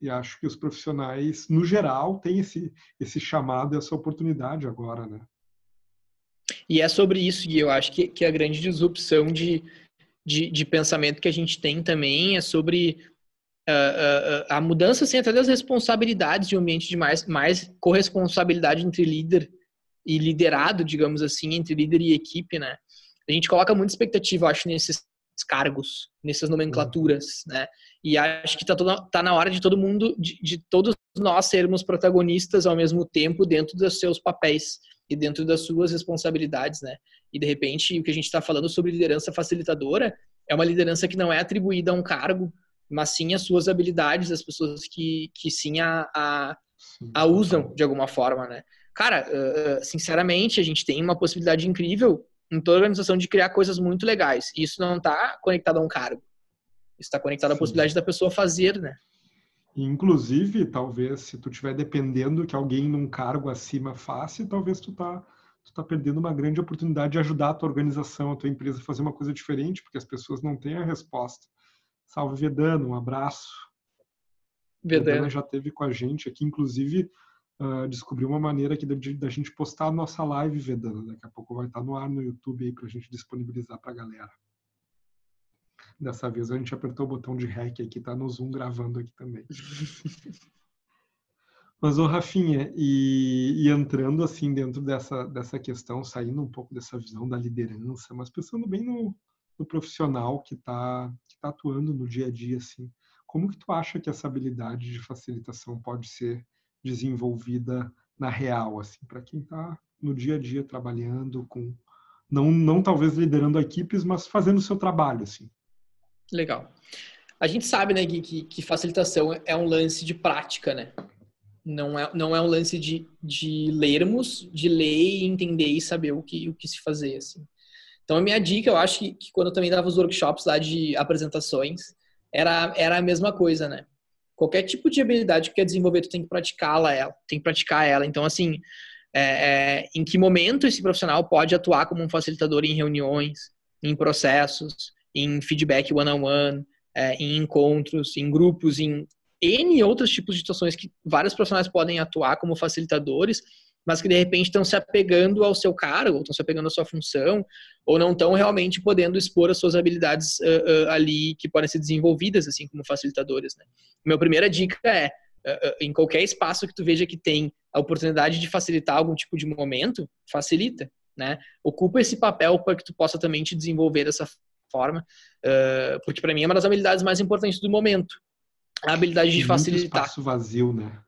E acho que os profissionais, no geral, têm esse, esse chamado, essa oportunidade agora, né? E é sobre isso, Gui, eu acho que, que a grande disrupção de, de, de pensamento que a gente tem também é sobre uh, a mudança assim, até das responsabilidades de um ambiente de mais, mais corresponsabilidade entre líder e liderado, digamos assim, entre líder e equipe, né? A gente coloca muita expectativa, acho, nesses cargos, nessas nomenclaturas, uhum. né? E acho que tá, todo, tá na hora de todo mundo, de, de, todos nós sermos protagonistas ao mesmo tempo dentro dos seus papéis e dentro das suas responsabilidades, né? E de repente o que a gente está falando sobre liderança facilitadora é uma liderança que não é atribuída a um cargo, mas sim as suas habilidades, as pessoas que, que sim a, a, a usam de alguma forma, né? Cara, uh, sinceramente, a gente tem uma possibilidade incrível em toda a organização de criar coisas muito legais. E isso não está conectado a um cargo. Isso está conectado à possibilidade da pessoa fazer, né? Inclusive, talvez, se tu estiver dependendo que alguém num cargo acima faça, talvez tu tá, tu tá perdendo uma grande oportunidade de ajudar a tua organização, a tua empresa a fazer uma coisa diferente, porque as pessoas não têm a resposta Salve Vedana, um abraço. Vedana. Vedana já teve com a gente aqui, inclusive uh, descobriu uma maneira aqui da gente postar a nossa live Vedana. Daqui a pouco vai estar no ar no YouTube aí para a gente disponibilizar para a galera. Dessa vez a gente apertou o botão de REC aqui, tá no Zoom gravando aqui também. Mas, ô Rafinha, e, e, entrando assim dentro dessa, dessa questão, saindo um pouco dessa visão da liderança, mas pensando bem no, no profissional que está que tá atuando no dia a dia, assim, como que tu acha que essa habilidade de facilitação pode ser desenvolvida na real, assim, para quem está no dia a dia trabalhando com, não, não talvez liderando equipes, mas fazendo o seu trabalho, assim? Legal. A gente sabe, né, que, que facilitação é um lance de prática, né? Não é, não é um lance de, de lermos, de ler e entender e saber o que, o que se fazer, assim. Então, a minha dica, eu acho que, que quando eu também dava os workshops lá de apresentações, era, era a mesma coisa, né? Qualquer tipo de habilidade que quer desenvolver, tu tem que praticá-la, ela, tem que praticar ela. Então, assim, é, é, em que momento esse profissional pode atuar como um facilitador em reuniões, em processos, em feedback one-on-one, -on -one, é, em encontros, em grupos, em N outros tipos de situações que vários profissionais podem atuar como facilitadores, mas que de repente estão se apegando ao seu cargo, estão se apegando à sua função, ou não estão realmente podendo expor as suas habilidades uh, uh, ali que podem ser desenvolvidas assim como facilitadores. Né? Minha primeira dica é uh, em qualquer espaço que tu veja que tem a oportunidade de facilitar algum tipo de momento, facilita, né? Ocupa esse papel para que tu possa também te desenvolver dessa forma, porque para mim é uma das habilidades mais importantes do momento a habilidade de facilitar. Tem muito espaço vazio, né?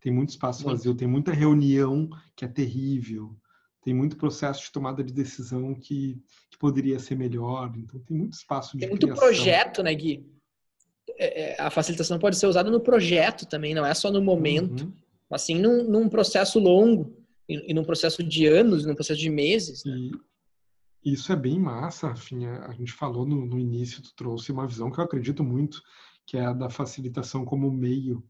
Tem muito espaço muito. vazio, tem muita reunião que é terrível, tem muito processo de tomada de decisão que, que poderia ser melhor, então tem muito espaço de Tem muito criação. projeto, né, Gui? É, é, a facilitação pode ser usada no projeto também, não é só no momento, uhum. mas sim num, num, processo longo e, e, num processo de anos, num processo de meses. Né? Isso é bem massa. A gente falou no, no início, tu trouxe uma visão que eu acredito muito, que é a da facilitação como meio.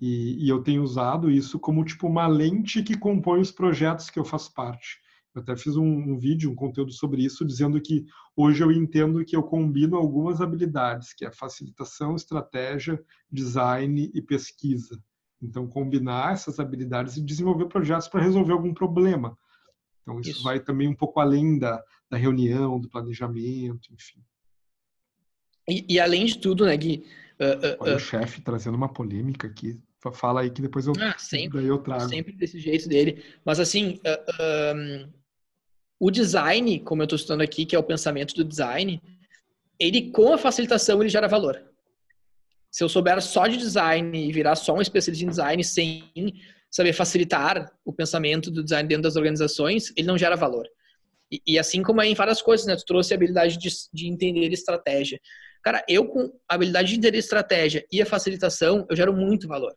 E, e, eu tenho usado isso como tipo uma lente que compõe os projetos que eu faço parte. Eu até fiz um, um, vídeo, um conteúdo sobre isso, dizendo que hoje eu entendo que eu combino algumas habilidades, que é facilitação, estratégia, design e pesquisa. Então, combinar essas habilidades e desenvolver projetos para resolver algum problema. Então, isso, isso, vai também um pouco além da, da reunião, do planejamento, enfim. E, e além de tudo, né, Gui, Uh, Olha uh, o chefe trazendo uma polêmica aqui. Fala aí que depois eu, ah, sempre, eu trago. Sempre desse jeito dele. Mas assim, um, o design, como eu estou estudando aqui, que é o pensamento do design, ele com a facilitação ele gera valor. Se eu souber só de design e virar só um especialista em design sem saber facilitar o pensamento do design dentro das organizações, ele não gera valor. E, e assim como é em várias coisas, né? Tu trouxe a habilidade de, de entender estratégia. Cara, eu com a habilidade de entender estratégia e a facilitação, eu gero muito valor.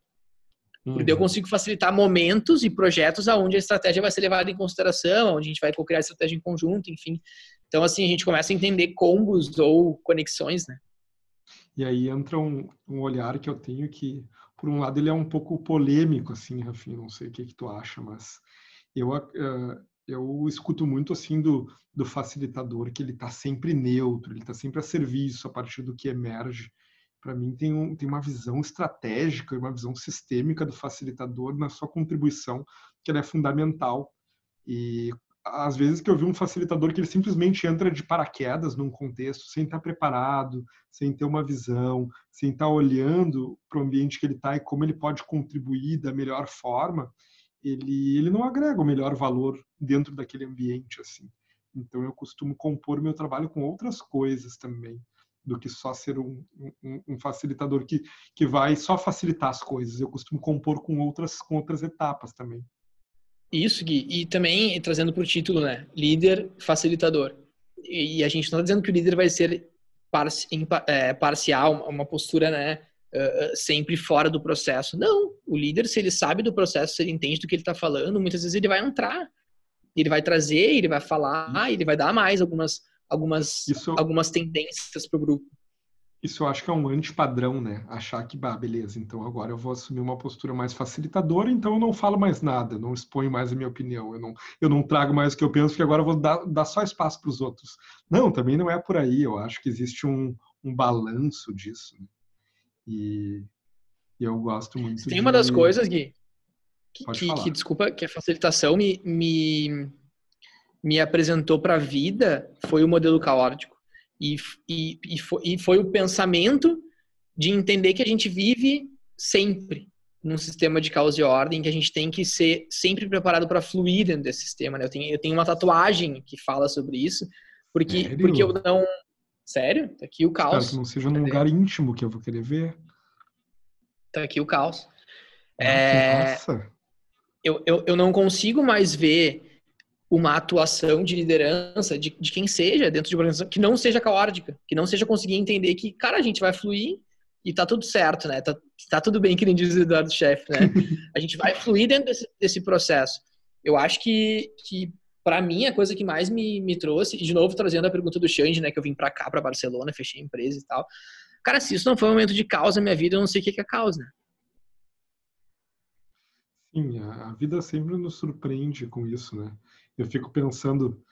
Uhum. Porque eu consigo facilitar momentos e projetos aonde a estratégia vai ser levada em consideração, onde a gente vai co-criar a estratégia em conjunto, enfim. Então, assim, a gente começa a entender combos ou conexões, né? E aí entra um, um olhar que eu tenho que, por um lado, ele é um pouco polêmico, assim, Rafinha, não sei o que, que tu acha, mas eu, uh, eu escuto muito assim do, do facilitador que ele está sempre neutro, ele está sempre a serviço a partir do que emerge. Para mim tem, um, tem uma visão estratégica, uma visão sistêmica do facilitador na sua contribuição, que ela é fundamental. E às vezes que eu vi um facilitador que ele simplesmente entra de paraquedas num contexto sem estar preparado, sem ter uma visão, sem estar olhando para o ambiente que ele está e como ele pode contribuir da melhor forma, ele, ele não agrega o melhor valor dentro daquele ambiente assim. Então eu costumo compor meu trabalho com outras coisas também do que só ser um, um, um, facilitador que, que vai só facilitar as coisas. Eu costumo compor com outras com outras etapas também. Isso, Gui. E também trazendo para o título, né? Líder, facilitador. E a gente não está dizendo que o líder vai ser parci é, parcial, uma postura, né? Uh, sempre fora do processo. Não, o líder, se ele sabe do processo, se ele entende do que ele está falando, muitas vezes ele vai entrar, ele vai trazer, ele vai falar, ele vai dar mais algumas, algumas, Isso... algumas tendências para o grupo. Isso eu acho que é um antipadrão, né? Achar que, bah, beleza, então agora eu vou assumir uma postura mais facilitadora, então eu não falo mais nada, não exponho mais a minha opinião, eu não, eu não trago mais o que eu penso, que agora eu vou dar, dar só espaço para os outros. Não, também não é por aí. Eu acho que existe um, um balanço disso. Né? E, e, eu gosto muito. Tem de... uma das coisas, Gui, que, que, que, desculpa, que a facilitação me, me, me apresentou para a vida foi o modelo caótico. E, e, e, foi, e foi o pensamento de entender que a gente vive sempre num sistema de causa e ordem, que a gente tem que ser sempre preparado para fluir dentro desse sistema. Né? Eu, tenho, eu tenho uma tatuagem que fala sobre isso, porque, porque eu não. Sério? Tá aqui o caos. que não seja num lugar íntimo que eu vou querer ver. Tá aqui o caos. Ah, é... Nossa. Eu, eu, eu não consigo mais ver uma atuação de liderança de, de quem seja dentro de uma organização que não seja caótica, que não seja conseguir entender que, cara, a gente vai fluir e tá tudo certo, né? Tá, tá tudo bem, que nem diz o Eduardo Chefe, né? A gente vai fluir dentro desse, desse processo. Eu acho que, que para mim, a coisa que mais me, me trouxe, e de novo trazendo a pergunta do Xande, né? Que eu vim para cá, para Barcelona, fechei a empresa e tal. Cara, se isso não foi um momento de causa na minha vida, eu não sei o que é causa, né? Sim, a vida sempre nos surpreende com isso, né? Eu fico pensando,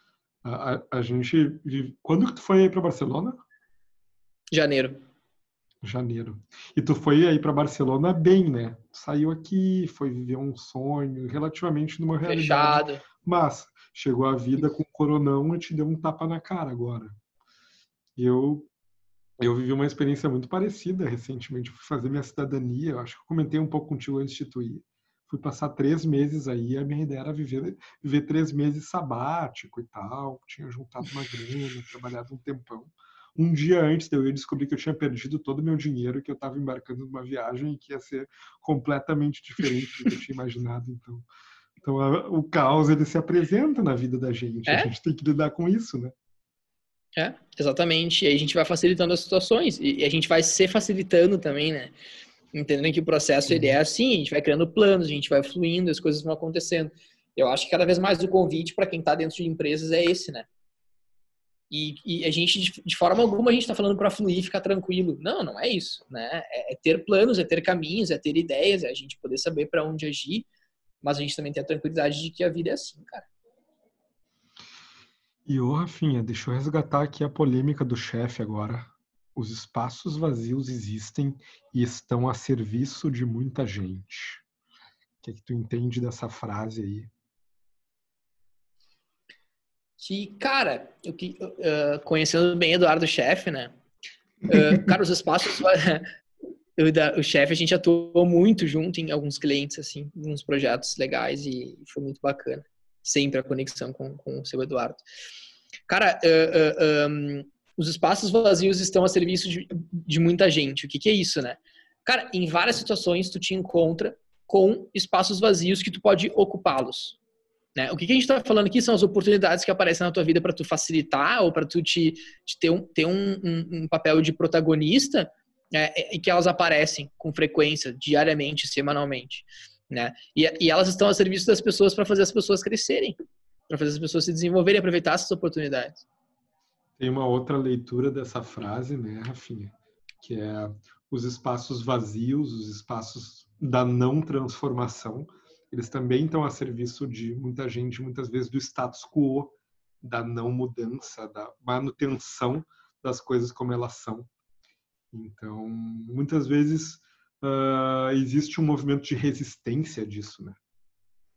a, a, a gente. Quando que tu foi aí para Barcelona? Janeiro. Janeiro. E tu foi aí para Barcelona bem, né? Saiu aqui, foi viver um sonho, relativamente numa realidade. Fechado. Mas chegou a vida com coronão e te deu um tapa na cara agora. Eu eu vivi uma experiência muito parecida recentemente. Fui fazer minha cidadania. Eu acho que eu comentei um pouco contigo antes de tu ir. Fui passar três meses aí. A minha ideia era viver, viver três meses sabático e tal. Tinha juntado uma grana, trabalhado um tempão um dia antes de eu ir descobrir que eu tinha perdido todo o meu dinheiro, que eu estava embarcando numa viagem que ia ser completamente diferente do que eu tinha imaginado. Então, então a, o caos ele se apresenta na vida da gente. É? A gente tem que lidar com isso, né? É, exatamente. E aí a gente vai facilitando as situações e a gente vai se facilitando também, né? Entendendo que o processo ele é assim, a gente vai criando planos, a gente vai fluindo, as coisas vão acontecendo. Eu acho que cada vez mais o convite para quem está dentro de empresas é esse, né? E, e, a gente, de, forma alguma, a gente está falando para fluir e ficar tranquilo. Não, não é isso. Né? É, é, ter planos, é ter caminhos, é ter ideias, é a gente poder saber para onde agir, mas a gente também tem a tranquilidade de que a vida é assim, cara. E ô, Rafinha, deixa eu resgatar aqui a polêmica do chefe agora. Os espaços vazios existem e estão a serviço de muita gente. O que, é que tu entende dessa frase aí? que, cara, eu, uh, conhecendo bem Eduardo Chefe, né? Uh, cara, os espaços. o chefe, a gente atuou muito junto em alguns clientes, assim, em uns projetos legais e foi muito bacana. Sempre a conexão com, com o seu Eduardo. Cara, uh, um, os espaços vazios estão a serviço de, de muita gente. O que, que é isso, né? Cara, em várias situações tu te encontra com espaços vazios que tu pode ocupá-los. Né? O que, que a gente está falando aqui são as oportunidades que aparecem na tua vida para tu facilitar ou para tu te, te, ter, um, ter um, um, papel de protagonista né? e que elas aparecem com frequência, diariamente, semanalmente. Né? E, e elas estão a serviço das pessoas para fazer as pessoas crescerem, para fazer as pessoas se desenvolverem e aproveitar essas oportunidades. Tem uma outra leitura dessa frase, né, Rafinha? Que é os espaços vazios, os espaços da não transformação, eles também estão a serviço de muita gente, muitas vezes do status quo, da não mudança, da manutenção das coisas como elas são. Então, muitas vezes uh, existe um movimento de resistência disso, né?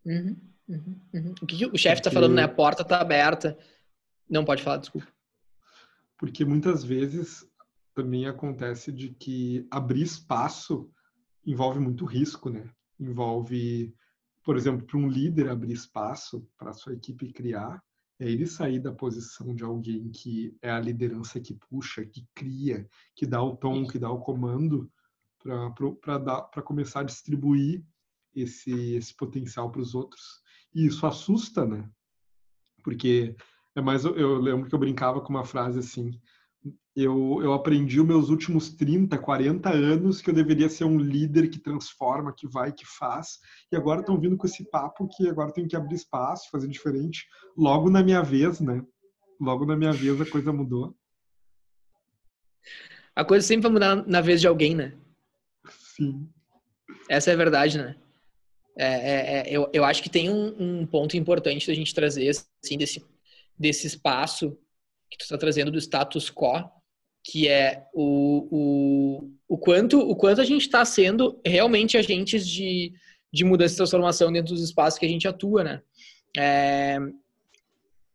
Uhum, uhum, uhum. O que, que o chefe está falando, né? A porta está aberta. Não pode falar, desculpa. Porque muitas vezes também acontece de que abrir espaço envolve muito risco, né? Envolve por exemplo, para um líder abrir espaço para a sua equipe criar, é ele sair da posição de alguém que é a liderança que puxa, que cria, que dá o tom, que dá o comando, para começar a distribuir esse, esse potencial para os outros. E isso assusta, né? Porque é mais. Eu lembro que eu brincava com uma frase assim: eu, eu aprendi os meus últimos 30, 40 anos que eu deveria ser um líder que transforma, que vai, que faz. E agora estão vindo com esse papo que agora tem que abrir espaço, fazer diferente. Logo na minha vez, né? Logo na minha vez a coisa mudou. A coisa sempre vai mudar na vez de alguém, né? Sim. Essa é a verdade, né? É, é, é, eu, eu acho que tem um, um ponto importante da gente trazer, assim, desse, desse espaço que tu está trazendo do status quo, que é o, o, o, quanto, o quanto a gente está sendo realmente agentes de, de mudança e transformação dentro dos espaços que a gente atua, né? É,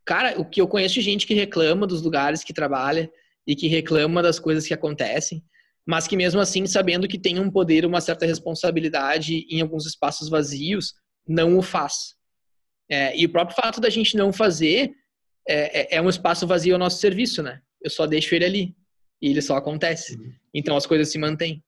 cara, o que eu conheço de gente que reclama dos lugares que trabalha e que reclama das coisas que acontecem, mas que mesmo assim, sabendo que tem um poder, uma certa responsabilidade em alguns espaços vazios, não o faz. É, e o próprio fato da gente não fazer é, é, é um espaço vazio ao nosso serviço, né? Eu só deixo ele ali e ele só acontece. Uhum. Então as coisas se mantêm.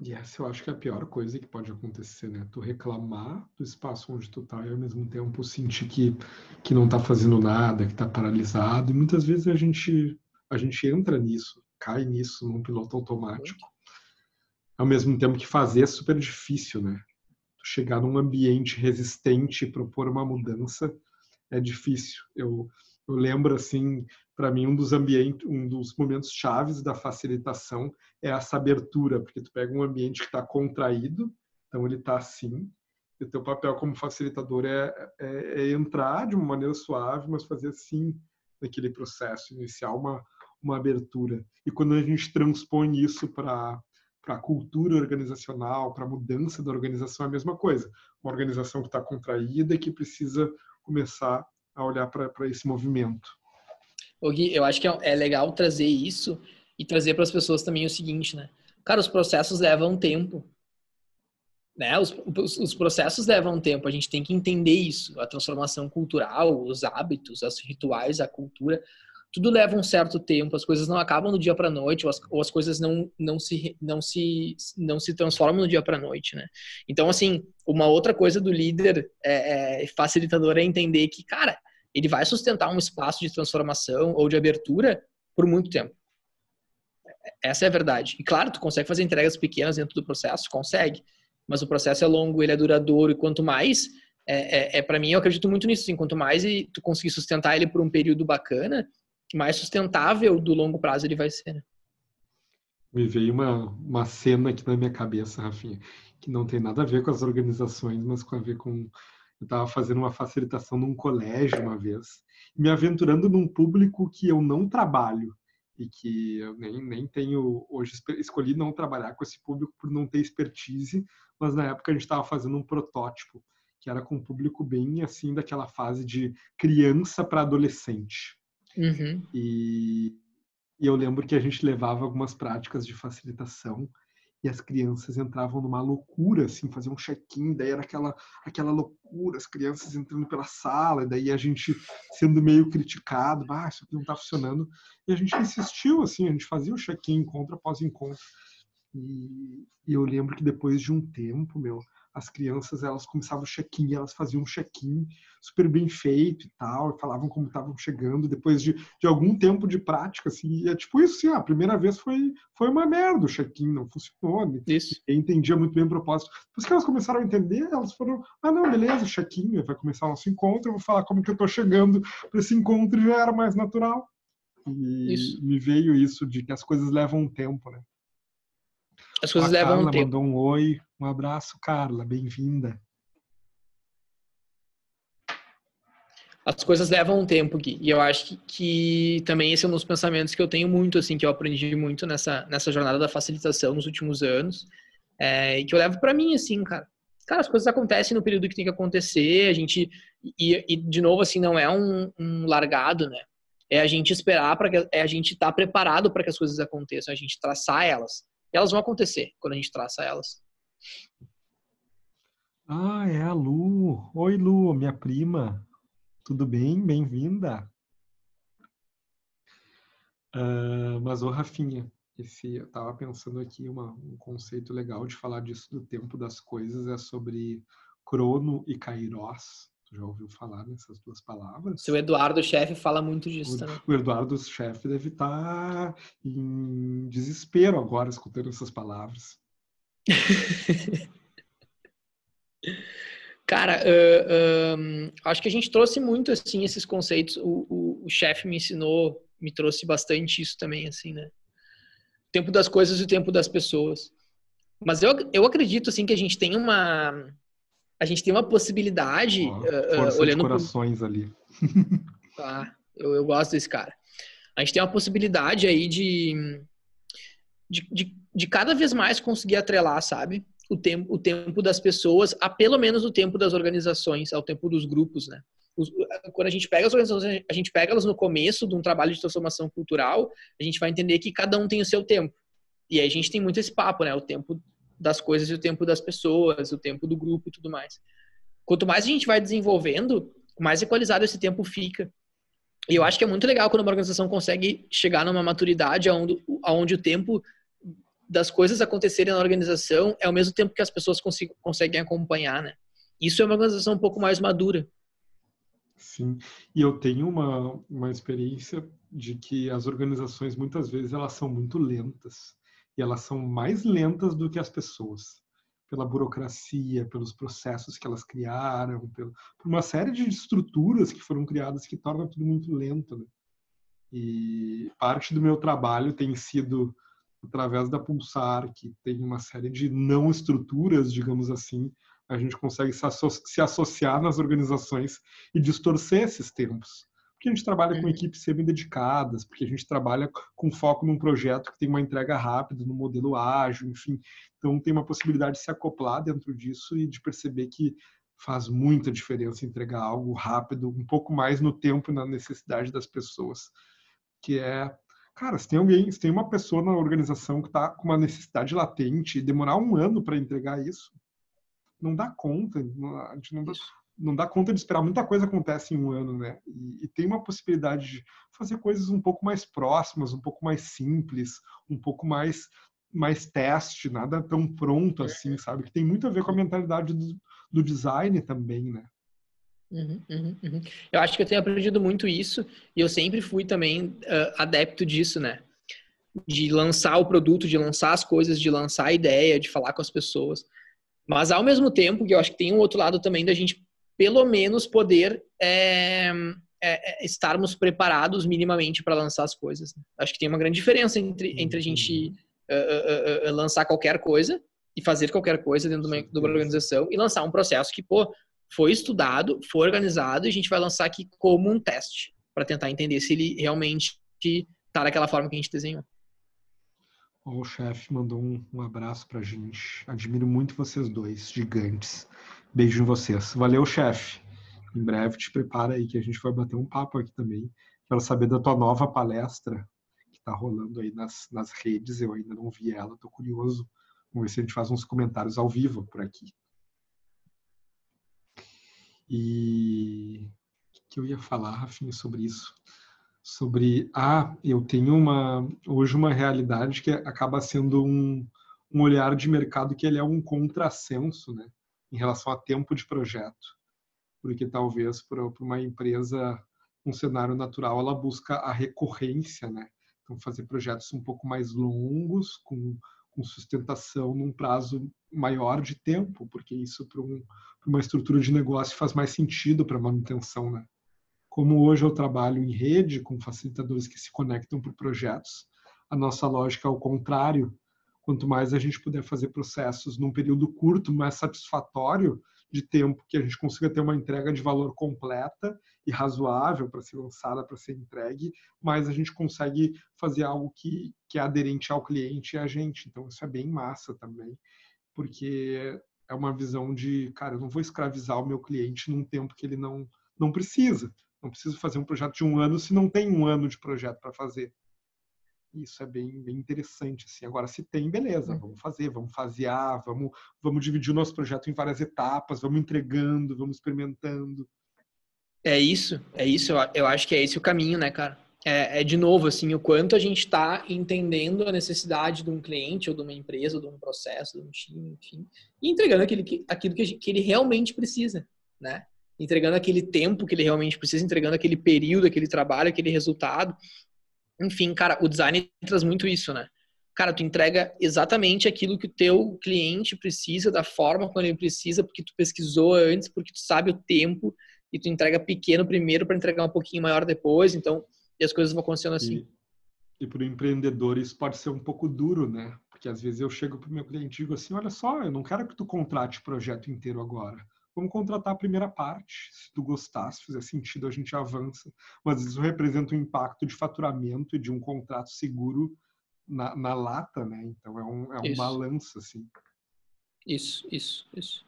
E essa eu acho que é a pior coisa que pode acontecer, né? Tu reclamar do espaço onde tu tá e ao mesmo tempo sentir que, que não tá fazendo nada, que tá paralisado. E muitas vezes a gente, a gente entra nisso, cai nisso num piloto automático. Ao mesmo tempo que fazer é super difícil, né? Tu chegar num ambiente resistente e propor uma mudança é difícil. Eu, eu lembro, assim, para mim, um dos ambientes, um dos momentos chaves da facilitação é essa abertura, porque tu pega um ambiente que está contraído, então ele está assim, e o teu papel como facilitador é, é, é, entrar de uma maneira suave, mas fazer assim naquele processo, iniciar uma, uma abertura. E quando a gente transpõe isso para para a cultura organizacional, para a mudança da organização, é a mesma coisa. Uma organização que está contraída e que precisa começar a olhar para esse movimento. O Gui, eu acho que é, é legal trazer isso e trazer para as pessoas também o seguinte, né? Cara, os processos levam tempo. Né? Os, os, os, processos levam tempo, a gente tem que entender isso. A transformação cultural, os hábitos, os rituais, a cultura, tudo leva um certo tempo, as coisas não acabam do dia para noite, ou as, ou as, coisas não, não, se, não, se, não se transformam do dia para noite, né? Então, assim, uma outra coisa do líder é, é, facilitador é entender que, cara, ele vai sustentar um espaço de transformação ou de abertura por muito tempo. Essa é a verdade. E claro, tu consegue fazer entregas pequenas dentro do processo, consegue, mas o processo é longo, ele é duradouro e quanto mais é, é, é para mim eu acredito muito nisso. Assim, quanto mais tu conseguir sustentar ele por um período bacana, mais sustentável do longo prazo ele vai ser. Né? Me veio uma, uma cena aqui na minha cabeça, Rafinha, que não tem nada a ver com as organizações, mas com a ver com eu estava fazendo uma facilitação num colégio uma vez, me aventurando num público que eu não trabalho e que eu nem, nem tenho hoje escolhi não trabalhar com esse público por não ter expertise, mas na época a gente estava fazendo um protótipo que era com um público bem assim daquela fase de criança para adolescente. Uhum. E, e eu lembro que a gente levava algumas práticas de facilitação e as crianças entravam numa loucura, assim, faziam um check-in, daí era aquela, aquela loucura, as crianças entrando pela sala, e daí a gente sendo meio criticado, ah, isso aqui não está funcionando, e a gente insistiu, assim, a gente fazia o check-in encontro após encontro, e, e eu lembro que depois de um tempo, meu, as crianças elas começavam o check-in, elas faziam um check-in super bem feito e tal, e falavam como estavam chegando depois de, de algum tempo de prática, assim, e é tipo isso, assim, ah, a primeira vez foi, foi uma merda o check-in, não funcionou, né? isso. e entendia muito bem o propósito. Depois que elas começaram a entender, elas foram, ah, não, beleza, check-in, vai começar o nosso encontro, eu vou falar como que eu tô chegando para esse encontro, e já era mais natural. E isso. me veio isso de que as coisas levam um tempo, né? As coisas a levam Carla um tempo. mandou um oi. Um abraço, Carla. Bem-vinda. As coisas levam um tempo, Gui. E eu acho que, que, também esse é um dos pensamentos que eu tenho muito, assim, que eu aprendi muito nessa, nessa jornada da facilitação nos últimos anos. É, e que eu levo para mim, assim, cara. Cara, as coisas acontecem no período que tem que acontecer. A gente... E, e de novo, assim, não é um, um largado, né? É a gente esperar para que... É a gente estar tá preparado para que as coisas aconteçam. A gente traçar elas elas vão acontecer quando a gente traça elas. Ah, é a Lu. Oi, Lu, minha prima. Tudo bem? Bem-vinda. Uh, mas, ô Rafinha, esse, eu estava pensando aqui uma, um conceito legal de falar disso do tempo das coisas é sobre crono e kairos. Tu já ouviu falar nessas duas palavras? Seu Eduardo Chefe fala muito disso o, também. O Eduardo Chefe deve estar tá em desespero agora escutando essas palavras. Cara, uh, acho que a gente trouxe muito assim esses conceitos. O, o, o chefe me ensinou, me trouxe bastante isso também, assim, né? O tempo das coisas e o tempo das pessoas. Mas eu, eu acredito assim que a gente tem uma a gente tem uma possibilidade oh, uh, olhando de corações pro... ali. tá, eu, eu gosto desse cara. a gente tem uma possibilidade aí de, de, de, de cada vez mais conseguir atrelar, sabe? O tempo, o tempo das pessoas a pelo menos o tempo das organizações, ao tempo dos grupos, né? quando a gente pega as organizações, a gente pega elas no começo de um trabalho de transformação cultural, a gente vai entender que cada um tem o seu tempo. E aí a gente tem muito esse papo, né? O tempo das coisas e o tempo das pessoas, o tempo do grupo e tudo mais. Quanto mais a gente vai desenvolvendo, mais equalizado esse tempo fica. E eu acho que é muito legal quando uma organização consegue chegar numa maturidade onde, o tempo das coisas acontecerem na organização é ao mesmo tempo que as pessoas conseguem acompanhar, né? Isso é uma organização um pouco mais madura. Sim, e eu tenho uma, uma experiência de que as organizações muitas vezes elas são muito lentas e elas são mais lentas do que as pessoas pela burocracia, pelos processos que elas criaram, por uma série de estruturas que foram criadas que tornam tudo muito lento. Né? E parte do meu trabalho tem sido através da Pulsar, que tem uma série de não estruturas, digamos assim, a gente consegue se, se associar nas organizações e distorcer esses tempos. Porque a gente trabalha com uhum. equipes semi-dedicadas, porque a gente trabalha com foco num projeto que tem uma entrega rápida, no modelo ágil, enfim. Então, tem uma possibilidade de se acoplar dentro disso e de perceber que faz muita diferença entregar algo rápido, um pouco mais no tempo e na necessidade das pessoas. Que é, cara, se tem alguém, se tem uma pessoa na organização que está com uma necessidade latente e demorar um ano para entregar isso, não dá conta, a gente não dá, não dá conta de esperar. Muita coisa acontece em um ano, né? E, e, tem uma possibilidade de fazer coisas um pouco mais próximas, um pouco mais simples, um pouco mais mais teste, nada tão pronto assim, sabe? Que tem muito a ver com a mentalidade do, do design também, né? Uhum, uhum, uhum. Eu acho que eu tenho aprendido muito isso e eu sempre fui também uh, adepto disso, né? De lançar o produto, de lançar as coisas, de lançar a ideia, de falar com as pessoas. Mas ao mesmo tempo que eu acho que tem um outro lado também da gente pelo menos poder é, é, é estarmos preparados minimamente para lançar as coisas. Acho que tem uma grande diferença entre, entre a gente uh, uh, uh, lançar qualquer coisa e fazer qualquer coisa dentro de uma, de uma, organização e lançar um processo que, pô, foi estudado, foi organizado e a gente vai lançar aqui como um teste para tentar entender se ele realmente está daquela forma que a gente desenhou. O chefe mandou um, um abraço pra gente. Admiro muito vocês dois, gigantes. Beijo em vocês. Valeu, chefe. Em breve te prepara aí que a gente vai bater um papo aqui também. Quero saber da tua nova palestra que tá rolando aí nas, nas redes. Eu ainda não vi ela, tô curioso. Vamos ver se a gente faz uns comentários ao vivo por aqui. E o que eu ia falar, Rafinha, sobre isso? sobre ah, eu tenho uma hoje uma realidade que acaba sendo um, um olhar de mercado que ele é um contrassenso, né, em relação a tempo de projeto, porque talvez para uma empresa um cenário natural ela busca a recorrência, né, então fazer projetos um pouco mais longos com, com sustentação num prazo maior de tempo, porque isso para um, uma estrutura de negócio faz mais sentido para manutenção, né. Como hoje eu trabalho em rede com facilitadores que se conectam por projetos, a nossa lógica é o contrário. Quanto mais a gente puder fazer processos num período curto, mais satisfatório de tempo, que a gente consiga ter uma entrega de valor completa e razoável para ser lançada, para ser entregue, mais a gente consegue fazer algo que, que é aderente ao cliente e a gente. Então, isso é bem massa também, porque é uma visão de, cara, eu não vou escravizar o meu cliente num tempo que ele não, não precisa. Não preciso fazer um projeto de um ano se não tem um ano de projeto para fazer. Isso é bem, bem interessante. Assim. Agora, se tem, beleza, uhum. vamos fazer, vamos fasear, vamos, vamos dividir o nosso projeto em várias etapas, vamos entregando, vamos experimentando. É isso, é isso. Eu acho que é esse o caminho, né, cara? É, é de novo, assim, o quanto a gente está entendendo a necessidade de um cliente ou de uma empresa, ou de um processo, de um time, enfim, e entregando aquilo que, aquilo que, gente, que ele realmente precisa, né? entregando aquele tempo que ele realmente precisa, entregando aquele período, aquele trabalho, aquele resultado. Enfim, cara, o design traz muito isso, né? Cara, tu entrega exatamente aquilo que o teu cliente precisa, da forma como ele precisa, porque tu pesquisou antes, porque tu sabe o tempo, e tu entrega pequeno primeiro para entregar um pouquinho maior depois, então, e as coisas vão acontecendo assim. E, e para o empreendedor isso pode ser um pouco duro, né? Porque às vezes eu chego para o meu cliente e digo assim, olha só, eu não quero que tu contrate o projeto inteiro agora vamos contratar a primeira parte. Se tu gostar, se fizer sentido, a gente avança. Mas isso representa um impacto de faturamento e de um contrato seguro na, na lata, né? Então é um, é um balanço, assim. Isso, isso, isso.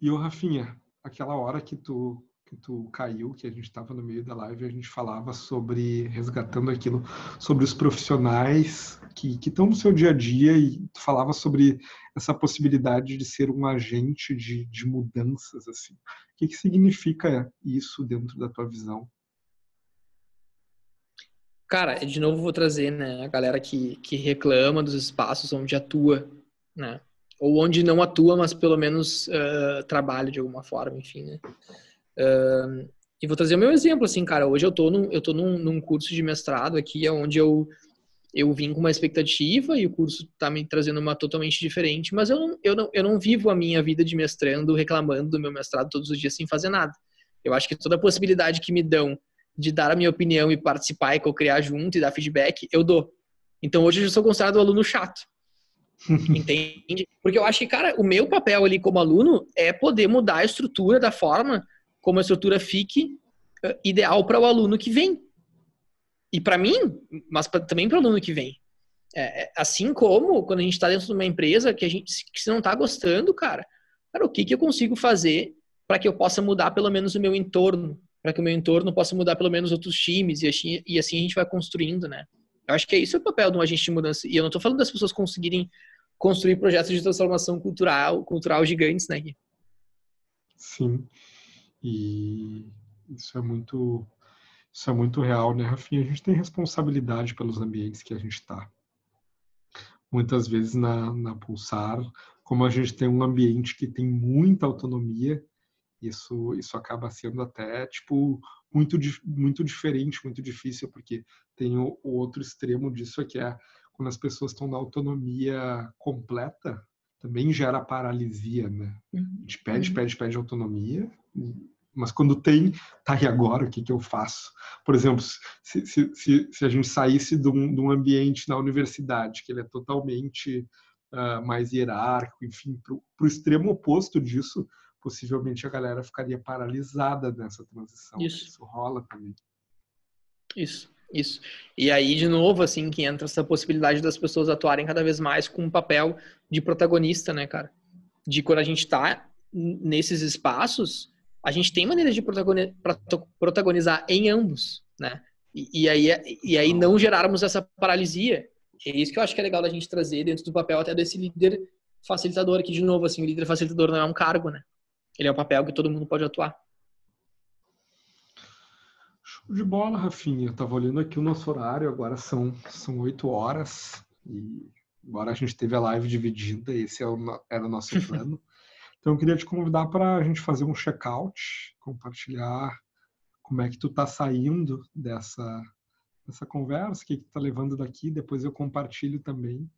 E o Rafinha, aquela hora que tu que tu caiu, que a gente estava no meio da live, a gente falava sobre resgatando aquilo, sobre os profissionais que estão no seu dia a dia e tu falava sobre essa possibilidade de ser um agente de, de mudanças assim. O que, que significa isso dentro da tua visão? Cara, de novo vou trazer, né, a galera que, que reclama dos espaços onde atua, né, ou onde não atua, mas pelo menos uh, trabalha de alguma forma, enfim, né. Uh, e vou trazer o meu exemplo, assim, cara, hoje eu tô num, eu tô num, num curso de mestrado aqui, onde eu, eu vim com uma expectativa e o curso tá me trazendo uma totalmente diferente, mas eu não, eu não, eu não vivo a minha vida de mestrando reclamando do meu mestrado todos os dias sem fazer nada. Eu acho que toda a possibilidade que me dão de dar a minha opinião e participar e co-criar junto e dar feedback, eu dou. Então hoje eu já sou considerado um aluno chato. Entende? Porque eu acho que, cara, o meu papel ali como aluno é poder mudar a estrutura da forma como a estrutura fique uh, ideal para o aluno que vem. E para mim, mas pra, também para o aluno que vem. É, é, assim como quando a gente está dentro de uma empresa que a gente que não está gostando, cara, cara, o que, que eu consigo fazer para que eu possa mudar pelo menos o meu entorno? para que o meu entorno possa mudar pelo menos outros times e assim, e assim a gente vai construindo, né? Eu acho que é isso o papel de um agente de mudança. E eu não estou falando das pessoas conseguirem construir projetos de transformação cultural, cultural gigantes, né? Sim. E isso é muito isso é muito real, né, Rafinha? A gente tem responsabilidade pelos ambientes que a gente está. Muitas vezes na, na Pulsar, como a gente tem um ambiente que tem muita autonomia, isso isso acaba sendo até tipo muito muito diferente muito difícil porque tem o, o outro extremo disso que é quando as pessoas estão na autonomia completa também gera paralisia né a gente pede uhum. pede pede autonomia mas quando tem, tá e agora, o que, que eu faço? Por exemplo, se, se, se, se a gente saísse de um, de um, ambiente na universidade, que ele é totalmente uh, mais hierárquico, enfim, para o extremo oposto disso, possivelmente a galera ficaria paralisada nessa transição. Isso, isso rola também. Isso, isso. E aí, de novo, assim, que entra essa possibilidade das pessoas atuarem cada vez mais com um papel de protagonista, né, cara? De quando a gente está nesses espaços, a gente tem maneiras de protagonizar em ambos, né? E, e, aí, e aí não gerarmos essa paralisia. É isso que eu acho que é legal da gente trazer dentro do papel até desse líder facilitador aqui de novo, assim, o líder facilitador não é um cargo, né? Ele é um papel que todo mundo pode atuar. Show de bola, Rafinha. Eu tava olhando aqui o nosso horário, agora são, são 8 horas. E agora a gente teve a live dividida, esse é o, era o nosso plano. então eu queria te convidar para a gente fazer um check-out, compartilhar como é que tu tá saindo dessa, dessa conversa, o que, que tu tá levando daqui, depois eu compartilho também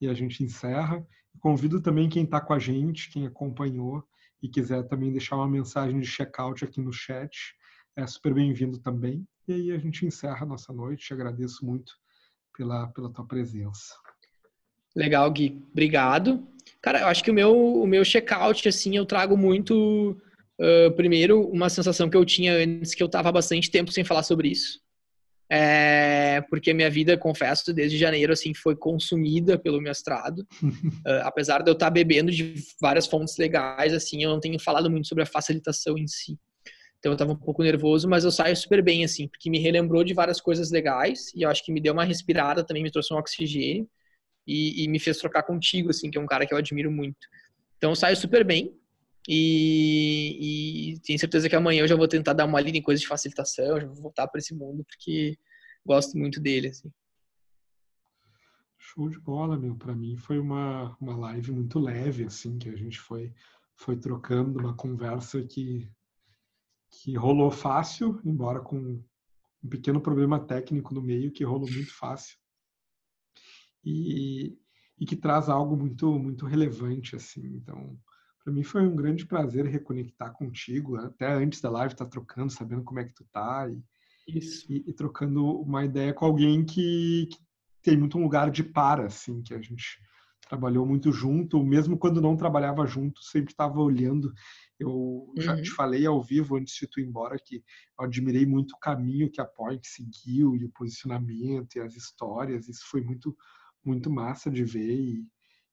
e a gente encerra. Convido também quem está com a gente, quem acompanhou, e quiser também deixar uma mensagem de check-out aqui no chat, é super bem-vindo também. E aí a gente encerra a nossa noite. Te agradeço muito pela, pela tua presença. Legal, Gui. Obrigado. Cara, eu acho que o meu, o meu check-out, assim, eu trago muito, uh, primeiro, uma sensação que eu tinha antes, que eu estava bastante tempo sem falar sobre isso. É, porque minha vida, confesso, desde janeiro assim foi consumida pelo mestrado. uh, apesar de eu estar bebendo de várias fontes legais, assim, eu não tenho falado muito sobre a facilitação em si. Então eu estava um pouco nervoso, mas eu saio super bem assim, porque me relembrou de várias coisas legais e eu acho que me deu uma respirada também, me trouxe um oxigênio e, e me fez trocar contigo, assim, que é um cara que eu admiro muito. Então eu saio super bem. E, e tenho certeza que amanhã eu já vou tentar dar uma lida em coisas de facilitação, já vou voltar para esse mundo, porque gosto muito dele. Assim. Show de bola, meu. Para mim foi uma, uma live muito leve, assim, que a gente foi, foi trocando uma conversa que, que rolou fácil, embora com um pequeno problema técnico no meio, que rolou muito fácil. E, e que traz algo muito, muito relevante, assim. Então, para mim foi um grande prazer reconectar contigo, até antes da live estar tá trocando, sabendo como é que tu tá e, e, e, trocando uma ideia com alguém que, que, tem muito um lugar de para, assim, que a gente trabalhou muito junto, mesmo quando não trabalhava junto, sempre estava olhando. Eu já uhum. te falei ao vivo antes de tu ir embora que eu admirei muito o caminho que a Point seguiu e o posicionamento e as histórias. Isso foi muito muito massa de ver e,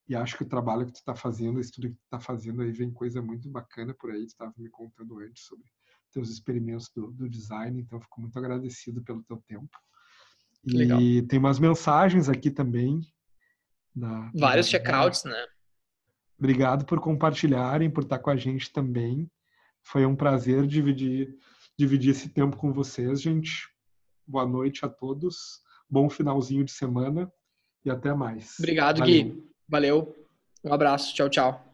e acho que o trabalho que tu está fazendo, isso tudo que tu está fazendo aí vem coisa muito bacana por aí. Tu estava me contando antes sobre teus experimentos do, do design, então fico muito agradecido pelo teu tempo. E Legal. tem umas mensagens aqui também. Da, Vários checkouts, né? Obrigado por compartilharem, por estar com a gente também. Foi um prazer dividir, dividir esse tempo com vocês, gente. Boa noite a todos. Bom finalzinho de semana e até mais. Obrigado, Valeu. Gui. Valeu. Um abraço. Tchau, tchau.